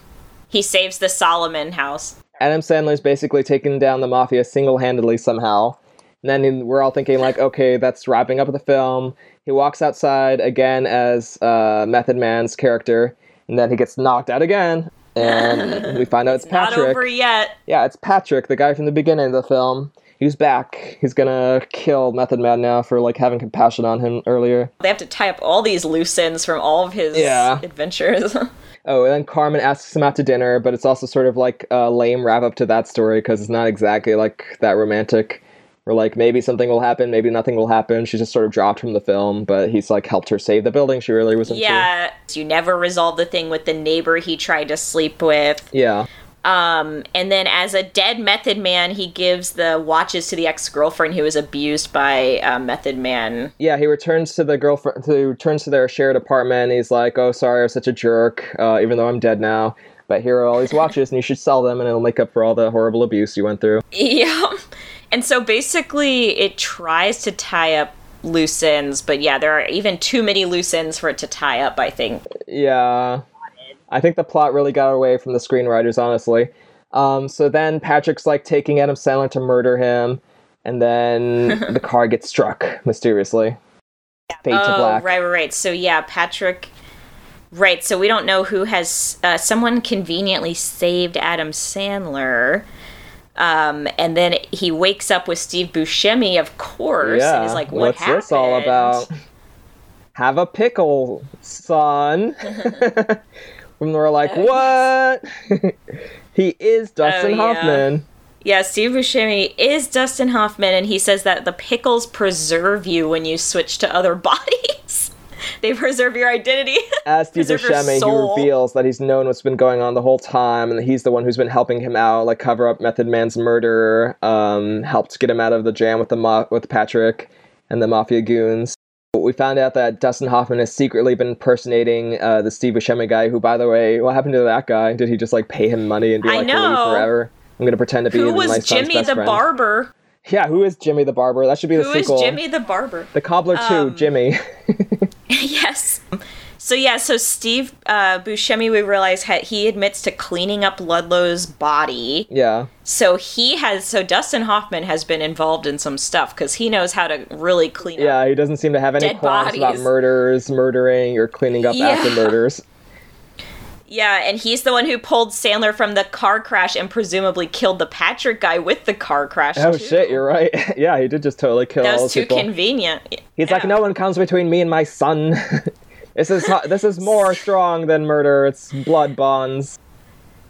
He saves the Solomon house. Adam Sandler's basically taken down the mafia single-handedly somehow. And then we're all thinking like, okay, that's wrapping up the film. He walks outside again as uh, Method Man's character, and then he gets knocked out again. And we find out it's Not Patrick. over yet. Yeah, it's Patrick, the guy from the beginning of the film. He's back. He's gonna kill Method Man now for like having compassion on him earlier. They have to tie up all these loose ends from all of his Yeah. adventures. Oh, and then Carmen asks him out to dinner, but it's also sort of like a lame wrap up to that story because it's not exactly like that romantic. Or like maybe something will happen, maybe nothing will happen. She's just sort of dropped from the film, but he's like helped her save the building she really was into. yeah, you never resolve the thing with the neighbor he tried to sleep with. Yeah. Um, and then as a dead Method Man, he gives the watches to the ex girlfriend who was abused by uh, Method Man. Yeah, he returns to the girlfriend. He returns to their shared apartment. He's like, "Oh, sorry, I was such a jerk. Uh, even though I'm dead now, but here are all these watches, and you should sell them, and it'll make up for all the horrible abuse you went through." Yeah. And so basically, it tries to tie up loose ends, but yeah, there are even too many loose ends for it to tie up, I think. Yeah, I think the plot really got away from the screenwriters, honestly. Um, so then Patrick's like taking Adam Sandler to murder him, and then the car gets struck mysteriously. Fade to oh, black. right, right, right. So yeah, Patrick. Right, so we don't know who has. Uh, someone conveniently saved Adam Sandler. Um, and then he wakes up with Steve Buscemi, of course, Yeah. and he's like, "What What's happened?" this all about? Have a pickle, son. and we're like, what? he is Dustin Oh. Hoffman. Yeah, Steve Buscemi is Dustin Hoffman, and he says that the pickles preserve you when you switch to other bodies. they preserve your identity. As Steve Buscemi, he reveals that he's known what's been going on the whole time, and that he's the one who's been helping him out, like cover up Method Man's murder, um, helped get him out of the jam with the ma- with Patrick and the mafia goons. We found out that Dustin Hoffman has secretly been impersonating uh, the Steve Buscemi guy. Who, by the way, what happened to that guy? Did he just like pay him money and be like. Forever"? I'm gonna pretend to be who was Jimmy the friend. barber? Yeah, who is Jimmy the barber? That should be the Who is sequel. Jimmy the barber? The cobbler too, Um, Jimmy. yes. So yeah, so Steve uh, Buscemi, we realize ha- he admits to cleaning up Ludlow's body. Yeah. So he has, so Dustin Hoffman has been involved in some stuff because he knows how to really clean up. Yeah, he doesn't seem to have any qualms about murders, murdering, or cleaning up after murders. Yeah, and he's the one who pulled Sandler from the car crash and presumably killed the Patrick guy with the car crash. Oh too. shit, you're right. yeah, he did just totally kill That was too people. convenient. He's like, no one comes between me and my son. this is this is more strong than murder. It's blood bonds.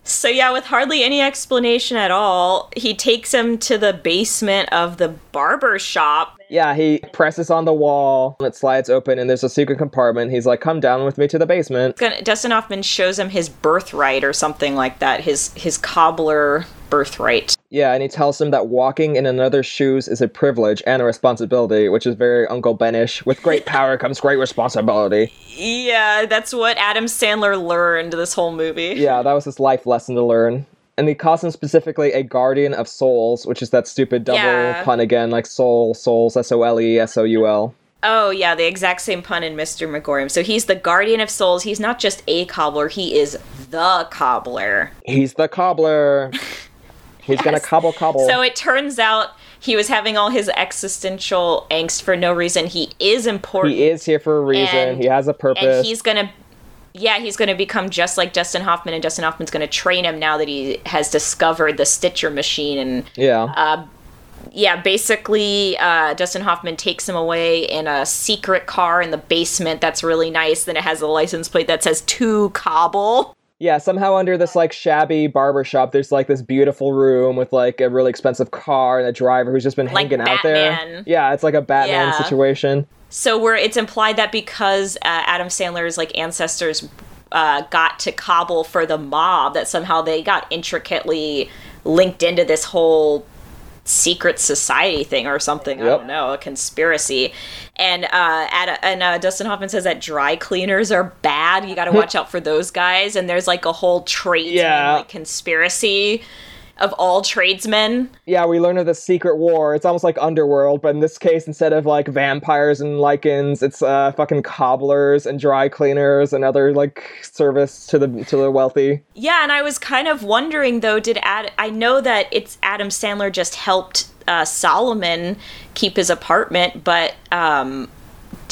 So yeah, with hardly any explanation at all, he takes him to the basement of the barber shop. Yeah, he presses on the wall. And it slides open, and there's a secret compartment. He's like, "Come down with me to the basement." Dustin Hoffman shows him his birthright or something like that. His his cobbler birthright. Yeah, and he tells him that walking in another's shoes is a privilege and a responsibility, which is very Uncle Benish. With great power comes great responsibility. Yeah, that's what Adam Sandler learned this whole movie. Yeah, that was his life lesson to learn. And he calls him specifically a guardian of souls, which is that stupid double Yeah. pun again, like soul, souls, S O L E, S O U L. Oh yeah, the exact same pun in Mr. Magorium. So he's the guardian of souls. He's not just a cobbler, he is the cobbler. He's the cobbler. He's gonna cobble cobble. So it turns out he was having all his existential angst for no reason. He is important. he is here for a reason. And- he has a purpose. and he's gonna yeah he's gonna become just like dustin hoffman and dustin hoffman's gonna train him now that he has discovered the stitcher machine and yeah. uh, yeah basically uh, dustin hoffman takes him away in a secret car in the basement that's really nice then it has a license plate that says to cobble Yeah, somehow under this like shabby barbershop, there's like this beautiful room with like a really expensive car and a driver who's just been Like hanging out there. Yeah, it's like a Batman Yeah. situation. So where it's implied that because uh, adam sandler's like ancestors uh, got to cobble for the mob that somehow they got intricately linked into this whole secret society thing or something. I don't know, a conspiracy. And uh, at, and uh, Dustin Hoffman says that dry cleaners are bad. You got to watch out for those guys. And there's like a whole tradesman Yeah. like conspiracy of all tradesmen. Yeah, we learn of the secret war. It's almost like Underworld, but in this case, instead of like vampires and lycans, it's uh, fucking cobblers and dry cleaners and other like service to the to the wealthy. Yeah, and I was kind of wondering though, did Ad? I know that it's Adam Sandler just helped uh, Solomon keep his apartment, but um,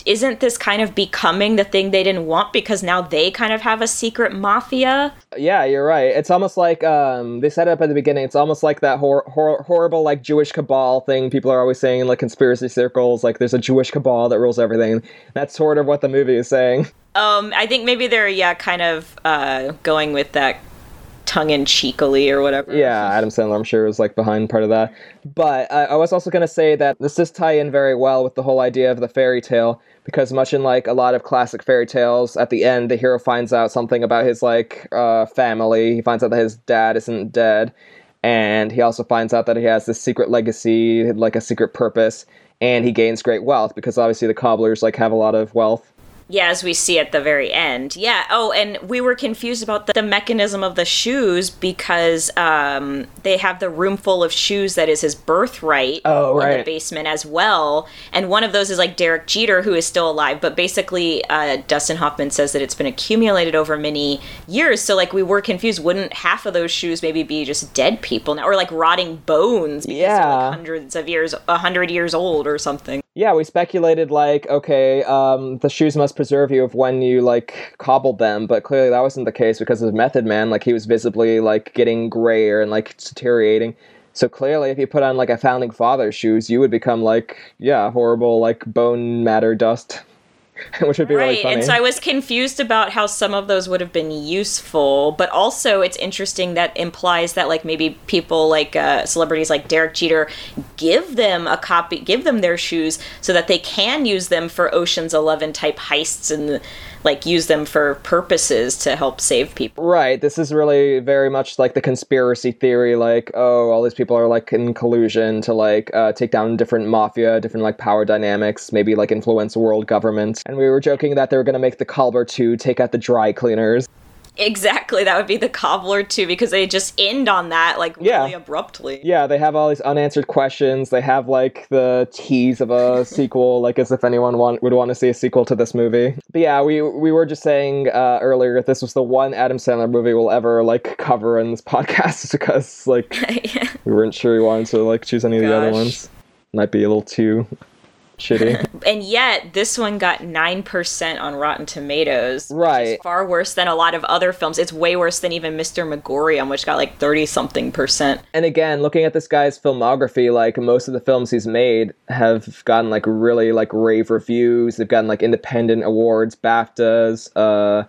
isn't this kind of becoming the thing they didn't want because now they kind of have a secret mafia? Yeah, you're right. It's almost like um, they set it up at the beginning. It's almost like that hor- hor- horrible like Jewish cabal thing people are always saying in like conspiracy circles. Like there's a Jewish cabal that rules everything. That's sort of what the movie is saying. Um, I think maybe they're yeah, kind of uh, going with that tongue in cheekily or whatever. Yeah, Adam Sandler, I'm sure, was like behind part of that. But I, I was also going to say that this does tie in very well with the whole idea of the fairy tale, because much in like a lot of classic fairy tales, at the end the hero finds out something about his like uh, family. He finds out that his dad isn't dead, and he also finds out that he has this secret legacy, like a secret purpose, and he gains great wealth because obviously the cobblers like have a lot of wealth. Yeah, as we see at the very end. Yeah. Oh, and we were confused about the, the mechanism of the shoes because um, they have the room full of shoes that is his birthright Oh, right. in the basement as well. And one of those is like Derek Jeter, who is still alive. But basically, uh, Dustin Hoffman says that it's been accumulated over many years. So, like, we were confused. Wouldn't half of those shoes maybe be just dead people now, or like rotting bones? Because Yeah. like hundreds of years, a hundred years old or something. Yeah, we speculated like, okay, um, the shoes must preserve you of when you like cobbled them, but clearly that wasn't the case because of Method Man. Like he was visibly like getting grayer and like deteriorating. So clearly, if you put on like a founding father's shoes, you would become like, yeah, horrible like bone matter dust, which would be really right funny. and so i was confused about how some of those would have been useful but also it's interesting that implies that like maybe people like uh, celebrities like derek jeter give them a copy give them their shoes so that they can use them for oceans 11 type heists and like use them for purposes to help save people Right. This is really very much like the conspiracy theory, like, oh, all these people are like in collusion to like uh, take down different mafia, different like power dynamics, maybe like influence world governments. And we were joking that they were going to make the Cobbler 2 take out the dry cleaners. Exactly, that would be the cobbler too, because they just end on that like really abruptly. Yeah, they have all these unanswered questions. They have like the tease of a sequel, like as if anyone want, would want to see a sequel to this movie. But yeah, we we were just saying uh, earlier that this was the one Adam Sandler movie we'll ever like cover in this podcast because like Yeah. we weren't sure we wanted to like choose any of the other ones. Might be a little too shitty. and yet, this one got 9% on Rotten Tomatoes. Which Right. is far worse than a lot of other films. It's way worse than even Mr. Magorium, which got like 30 something percent. and again, looking at this guy's filmography, like most of the films he's made have gotten like really like rave reviews. They've gotten like independent awards, BAFTAs, uh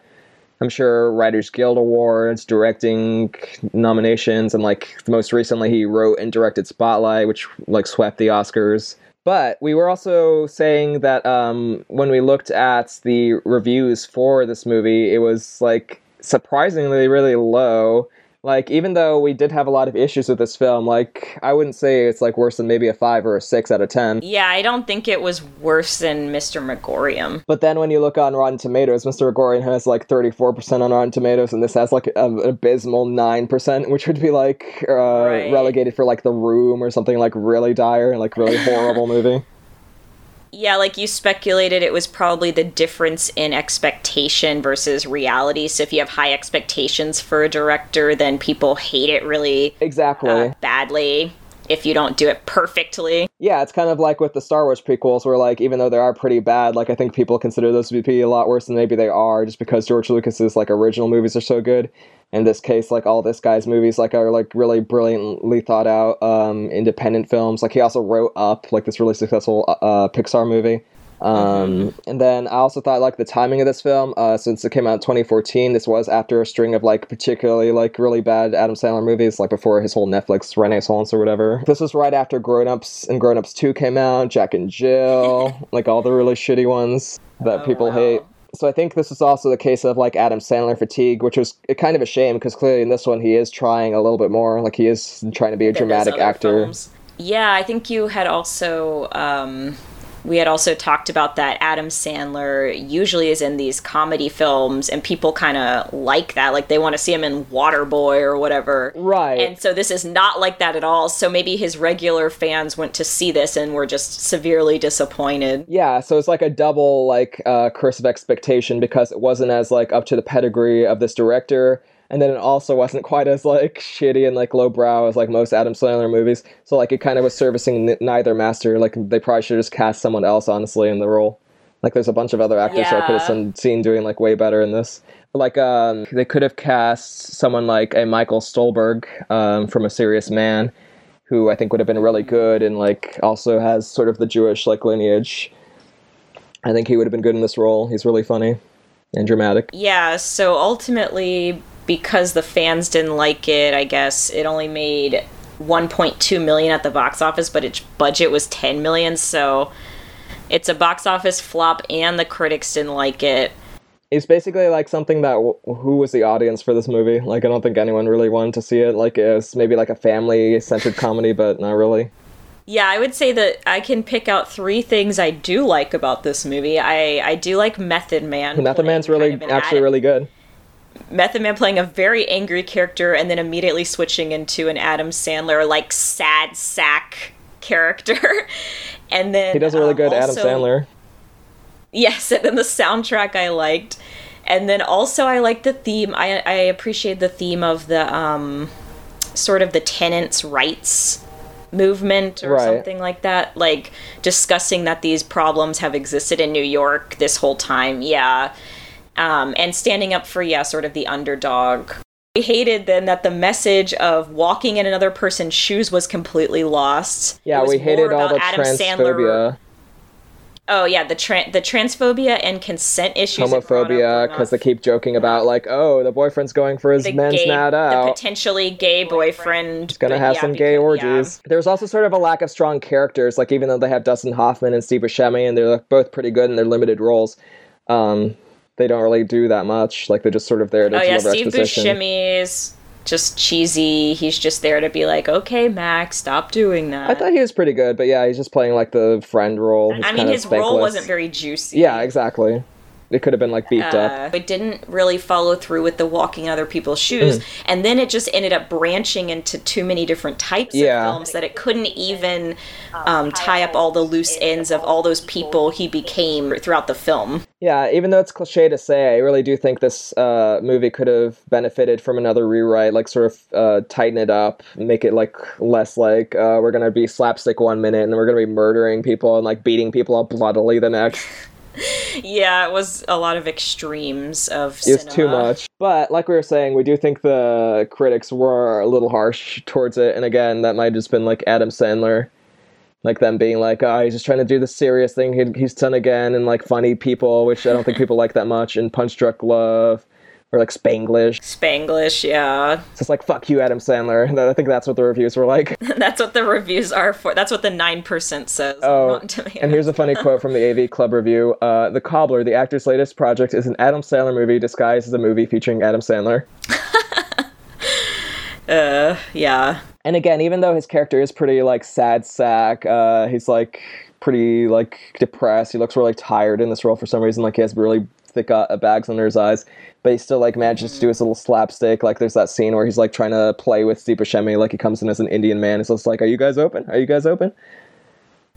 I'm sure Writers Guild Awards, directing nominations, and like most recently he wrote and directed Spotlight, which like swept the Oscars. But we were also saying that um, when we looked at the reviews for this movie, it was like surprisingly really low. Like even though we did have a lot of issues with this film, like I wouldn't say it's like worse than maybe a five or a six out of ten. Yeah, I don't think it was worse than Mr. Magorium. But then when you look on Rotten Tomatoes, Mr. Magorium has like 34% on Rotten Tomatoes, and this has like a- an abysmal 9%, which would be like uh, Right. relegated for like The Room or something like really dire, like really horrible movie. Yeah, like you speculated, it was probably the difference in expectation versus reality. So if you have high expectations for a director, then people hate it really Exactly. uh, badly if you don't do it perfectly. yeah, it's kind of like with the Star Wars prequels, where like even though they are pretty bad, like I think people consider those to be a lot worse than maybe they are, just because George Lucas's like original movies are so good. In this case, like all this guy's movies, like are like really brilliantly thought out, um, independent films. Like he also wrote up like this really successful uh, Pixar movie. Um, And then I also thought like the timing of this film, uh, since it came out in 2014, this was after a string of like particularly like really bad Adam Sandler movies, like before his whole Netflix renaissance or whatever. This was right after Grown Ups and Grown Ups 2 came out, Jack and Jill, like all the really shitty ones that Oh, people wow. hate. So I think this is also the case of like Adam Sandler fatigue, which was kind of a shame because clearly in this one he is trying a little bit more. Like he is trying to be a dramatic actor. films. Yeah, I think you had also um, we had also talked about that Adam Sandler usually is in these comedy films and people kind of like that like they want to see him in Waterboy or whatever. Right. And so this is not like that at all. So maybe his regular fans went to see this and were just severely disappointed. Yeah, so it's like a double like uh, curse of expectation because it wasn't as like up to the pedigree of this director, and then it also wasn't quite as like shitty and like lowbrow as like most Adam Sandler movies. So like it kind of was servicing n- neither master. Like they probably should just cast someone else honestly in the role. Like there's a bunch of other actors that I could have Yeah. seen, seen doing like way better in this. Like um, they could have cast someone like a Michael Stuhlbarg um, from A Serious Man, who I think would have been really good and like also has sort of the Jewish like lineage. I think he would have been good in this role. He's really funny and dramatic. Yeah, so ultimately, because the fans didn't like it, I guess it only made 1.2 million at the box office, but its budget was 10 million. So it's a box office flop, and the critics didn't like it. It's basically like something that w- who was the audience for this movie? Like I don't think anyone really wanted to see it. Like it's maybe like a family centered comedy, but not really. Yeah, I would say that I can pick out three things I do like about this movie. I, I do like Method Man. Method Man's really kind of actually really good. Method Man playing a very angry character and then immediately switching into an Adam Sandler like sad sack character. and then He does a really um, good Adam Sandler. Yes, and then the soundtrack I liked. And then also I like the theme. I I appreciate the theme of the um sort of the tenants' rights movement or Right. something like that. Like discussing that these problems have existed in New York this whole time. Yeah. Um, and standing up for yeah, sort of the underdog. We hated then that the message of walking in another person's shoes was completely lost. Yeah, we hated all the Adam Sandler- transphobia, Oh yeah, the tran the transphobia and consent issues. homophobia, because they keep joking about like, oh, the boyfriend's going for his the men's gay, night the potentially gay boyfriend. He's gonna have yeah, some gay because- yeah. orgies. There's also sort of a lack of strong characters. Like even though they have Dustin Hoffman and Steve Buscemi, and they're both pretty good in their limited roles, um, they don't really do that much. Like they're just sort of there to Oh yeah, Steve exposition. Buscemi is just cheesy. He's just there to be like, okay, Max, stop doing that. I thought he was pretty good, but yeah, he's just playing like the friend role. He's I mean, his role wasn't very juicy. Yeah, exactly. It could have been like beefed up. Uh, it didn't really follow through with the walking in other people's shoes, Mm. and then it just ended up branching into too many different types Yeah. of films that it couldn't even um, tie up all the loose ends of all those people he became throughout the film. Yeah, even though it's cliche to say, I really do think this uh, movie could have benefited from another rewrite, like sort of uh, tighten it up, make it like less like uh, we're gonna be slapstick one minute and we're gonna be murdering people and like beating people up bloodily the next. Yeah, it was a lot of extremes of. It's too much. But like we were saying, we do think the critics were a little harsh towards it, and again, that might have just been like Adam Sandler. Like them being like, oh, he's just trying to do the serious thing he, he's done again, and like funny people, which I don't think people like that much, and Punch Drunk Love, or like Spanglish. Spanglish, yeah. So it's like, fuck you, Adam Sandler. I think that's what the reviews were like. That's what the reviews are for. That's what the 9% says. Oh, and here's a funny quote from the AV Club review uh, The Cobbler, the actor's latest project, is an Adam Sandler movie disguised as a movie featuring Adam Sandler. Uh, yeah. And again, even though his character is pretty like sad sack, uh, he's like pretty like depressed. He looks really tired in this role for some reason. Like he has really thick uh, bags under his eyes, but he still like manages to do his little slapstick. Like there's that scene where he's like trying to play with Steve Buscemi. Like he comes in as an Indian man. He's just like, "Are you guys open? Are you guys open?"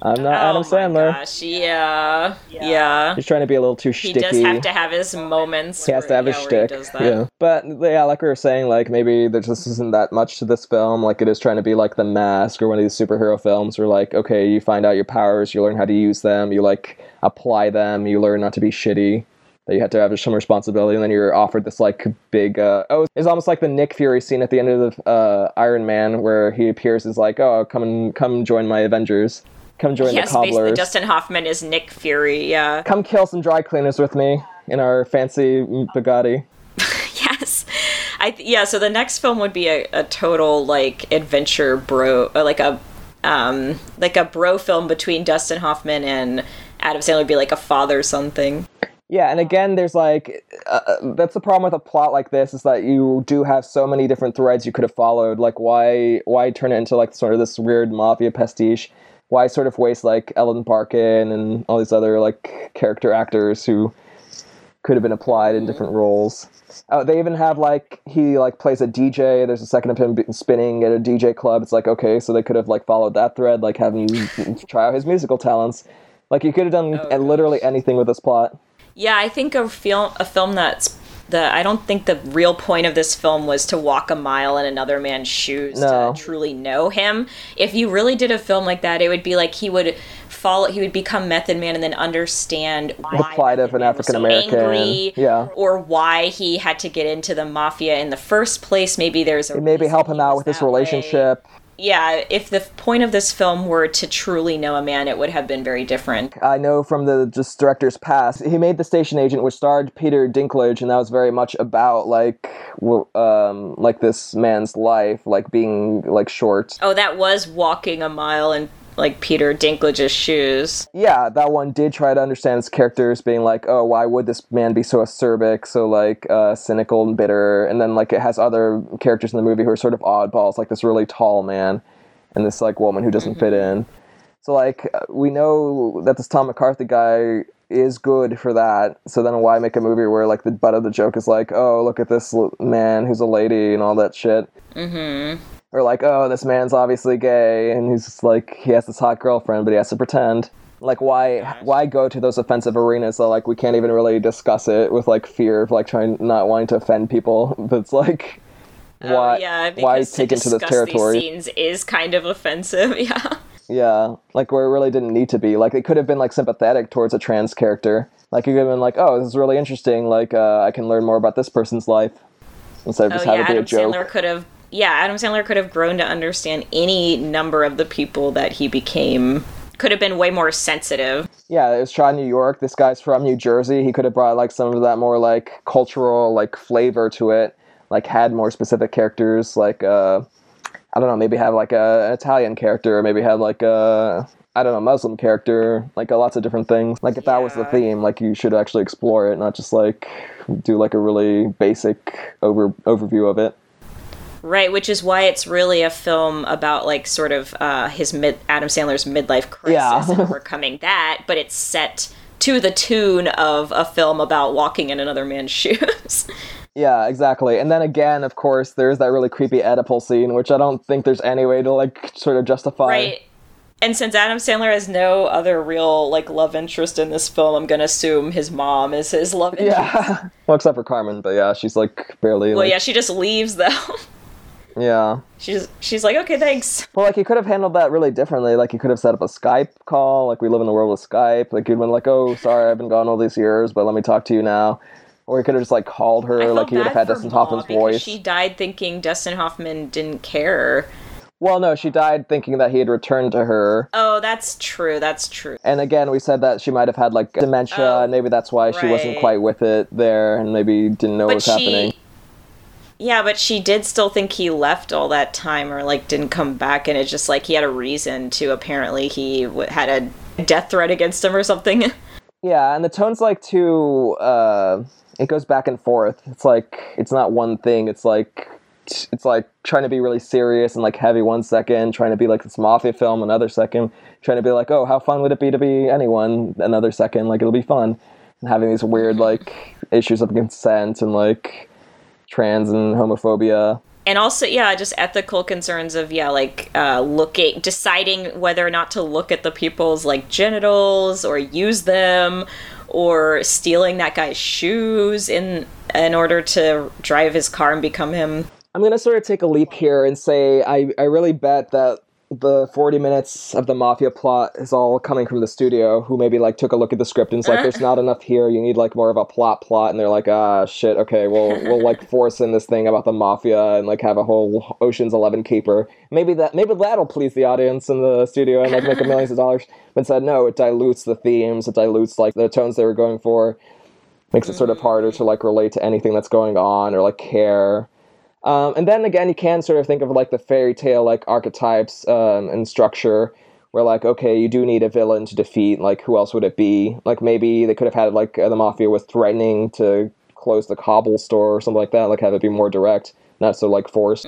I'm not Adam oh Sandler. My gosh, yeah. Yeah. He's trying to be a little too shitty. He does have to have his moments. He has to have his yeah, shtick. Yeah. But yeah, like we were saying, like maybe there just isn't that much to this film. Like it is trying to be like the mask or one of these superhero films where like, okay, you find out your powers, you learn how to use them, you like apply them, you learn not to be shitty. That you have to have some responsibility, and then you're offered this like big. Uh, oh, it's almost like the Nick Fury scene at the end of the uh, Iron Man, where he appears as like, oh, come and come join my Avengers, come join Yes, the cobblers. basically, Dustin Hoffman is Nick Fury. Yeah. come kill some dry cleaners with me in our fancy Bugatti. Yes. I th- yeah. So the next film would be a, a total like adventure bro, or like a um like a bro film between Dustin Hoffman and Adam Sandler. Would be like a father son thing. Yeah, and again, there's like uh, that's the problem with a plot like this is that you do have so many different threads you could have followed. Like, why why turn it into like sort of this weird mafia pastiche? Why sort of waste like Ellen Barkin and all these other like character actors who could have been applied in different roles? Oh, they even have like he like plays a DJ. There's a second of him spinning at a DJ club. It's like okay, so they could have like followed that thread, like having you try out his musical talents. Like you could have done Oh, literally anything with this plot. Yeah, I think a film a film that's the I don't think the real point of this film was to walk a mile in another man's shoes No. to truly know him. If you really did a film like that, it would be like he would follow he would become Method Man and then understand why plight of an Man was so angry, yeah. or why he had to get into the mafia in the first place. Maybe there's a maybe help him out with his relationship. way. Yeah, if the point of this film were to truly know a man, it would have been very different. I know from the just director's past, he made The Station Agent, which starred Peter Dinklage, and that was very much about like, um, like this man's life, like being like short. Oh, that was walking a mile in like Peter Dinklage's shoes. Yeah, that one did try to understand his characters, being like, oh, why would this man be so acerbic, so like uh, cynical and bitter? And then like it has other characters in the movie who are sort of oddballs, like this really tall man and this like woman who doesn't fit in. So like uh, we know that this Tom McCarthy guy is good for that. So then why make a movie where like the butt of the joke is like, oh, look at this man who's a lady and all that shit. Mm-hmm. Or like, oh, this man's obviously gay and he's just like he has this hot girlfriend, but he has to pretend. Like why why go to those offensive arenas so like we can't even really discuss it with like fear of like trying not wanting to offend people. But it's like why Oh, yeah, why take to into this territory? Scenes is kind of offensive. Yeah. Yeah, like where it really didn't need to be. Like it could have been like sympathetic towards a trans character. Like you could have been like, oh, this is really interesting. Like uh, I can learn more about this person's life instead of Oh just yeah, having it be a Adam joke. Sandler could have. Yeah, Adam Sandler could have grown to understand any number of the people that he became. Could have been way more sensitive. Yeah, it was shot in New York. This guy's from New Jersey. He could have brought like some of that more like cultural like flavor to it. Like had more specific characters. Like uh, I don't know, maybe have like a, an Italian character, or maybe have like a I don't know Muslim character. Like uh, lots of different things. Like if that was the theme, like you should actually explore it, not just like do like a really basic over overview of it. Right, which is why it's really a film about like sort of uh, his mid Adam Sandler's midlife crisis Yeah. and overcoming that, but it's set to the tune of a film about walking in another man's shoes. Yeah, exactly. And then again, of course, there's that really creepy Oedipal scene, which I don't think there's any way to like sort of justify. right. And since Adam Sandler has no other real like love interest in this film, I'm gonna assume his mom is his love interest. Yeah. well, except for Carmen, but yeah, she's like barely. Well, like, yeah, she just leaves though. Yeah. she's she's like, okay, thanks. Well, like he could have handled that really differently. Like he could have set up a Skype call. Like we live in the world of Skype. Like he'd been like, "Oh, sorry, I've been gone all these years, but let me talk to you now." Or he could have just like called her. Like he would have had Dustin Ma Hoffman's voice. She died thinking Dustin Hoffman didn't care. Well, no, she died thinking that he had returned to her. Oh, that's true. That's true. And again, we said that she might have had like dementia, Oh, and maybe that's why she wasn't quite with it there, and maybe didn't know what was she, happening. Yeah, but she did still think he left all that time, or like didn't come back, and it's just like he had a reason to. Apparently, he w- had a death threat against him or something. Yeah, and the tone's like too. Uh, it goes back and forth. It's like it's not one thing. It's like it's like trying to be really serious and like heavy one second, trying to be like this mafia film another second, trying to be like, oh, how fun would it be to be anyone another second? Like it'll be fun, and having these weird like issues of consent and like trans and homophobia. and also yeah just ethical concerns of yeah like uh, looking deciding whether or not to look at the people's like genitals or use them or stealing that guy's shoes in in order to drive his car and become him I'm gonna sort of take a leap here and say I, I really bet that the 40 minutes of the mafia plot is all coming from the studio who maybe like took a look at the script and it's like there's not enough here. You need like more of a plot plot. And they're like ah shit. Okay we'll we'll like force in this thing about the mafia and like have a whole Ocean's 11 caper maybe that maybe that'll please the audience in the studio and like make a millions of dollars. But said no it dilutes the themes. It dilutes like the tones they were going for. Makes it sort of harder to like relate to anything that's going on or like care um, and then again, you can sort of think of like the fairy tale like archetypes um, and structure, where like okay, you do need a villain to defeat. Like who else would it be? Like maybe they could have had like the mafia was threatening to close the cobble store or something like that. Like have it be more direct, not so like forced.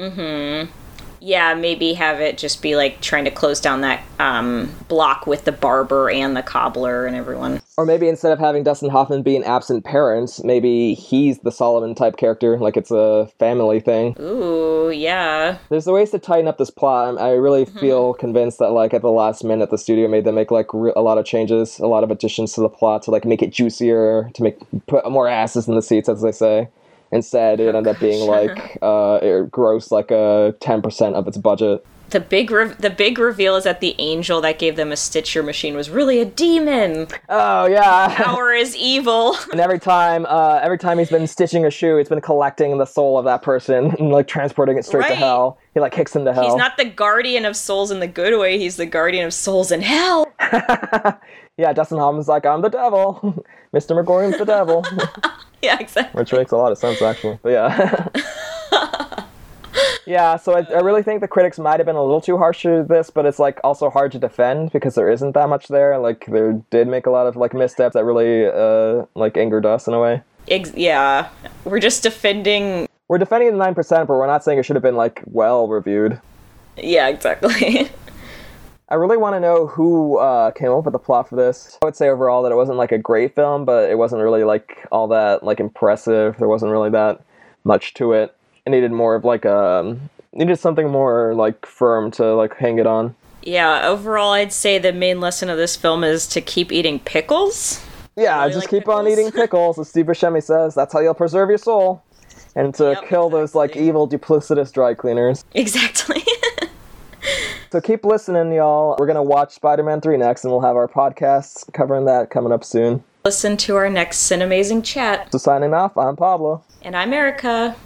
Yeah maybe have it just be like trying to close down that um, block with the barber and the cobbler and everyone Or maybe instead of having Dustin Hoffman be an absent parent, maybe he's the Solomon type character. Like it's a family thing. ooh yeah There's ways to tighten up this plot. I really feel convinced that like at the last minute, the studio made them make like re- a lot of changes, a lot of additions to the plot to like make it juicier, to make put more asses in the seats, as they say. Instead, it ended up being like uh, it grossed like a ten percent of its budget. the big re- the big reveal is that the angel that gave them a stitcher machine was really a demon Oh yeah. power is evil and every time, uh, every time he's been stitching a shoe, it's been collecting the soul of that person and like transporting it straight to hell. He like kicks him to hell. He's not the guardian of souls in the good way, he's the guardian of souls in hell. yeah, Dustin Hoffman's like, I'm the devil. Mr. Magorium's the devil. yeah, exactly. Which makes a lot of sense, actually. But yeah. yeah, so I, I really think the critics might have been a little too harsh to this, but it's like also hard to defend because there isn't that much there. Like, there did make a lot of like missteps that really uh, like angered us in a way. Ex- yeah. We're just defending. We're defending the 9%, but we're not saying it should have been like well reviewed. Yeah, exactly. I really want to know who uh, came up with the plot for this. I would say overall that it wasn't like a great film, but it wasn't really like all that like impressive. There wasn't really that much to it. It needed more of like um needed something more like firm to like hang it on. yeah, overall, I'd say the main lesson of this film is to keep eating pickles. Yeah, Really just like keep on eating pickles, as Steve Buscemi says. That's how you'll preserve your soul. And to Yep, kill those like evil duplicitous dry cleaners. Exactly. So keep listening, y'all. We're gonna watch Spider-Man 3 next, and we'll have our podcasts covering that coming up soon. Listen to our next Cinemazing chat. So signing off, I'm Pablo. And I'm Erica.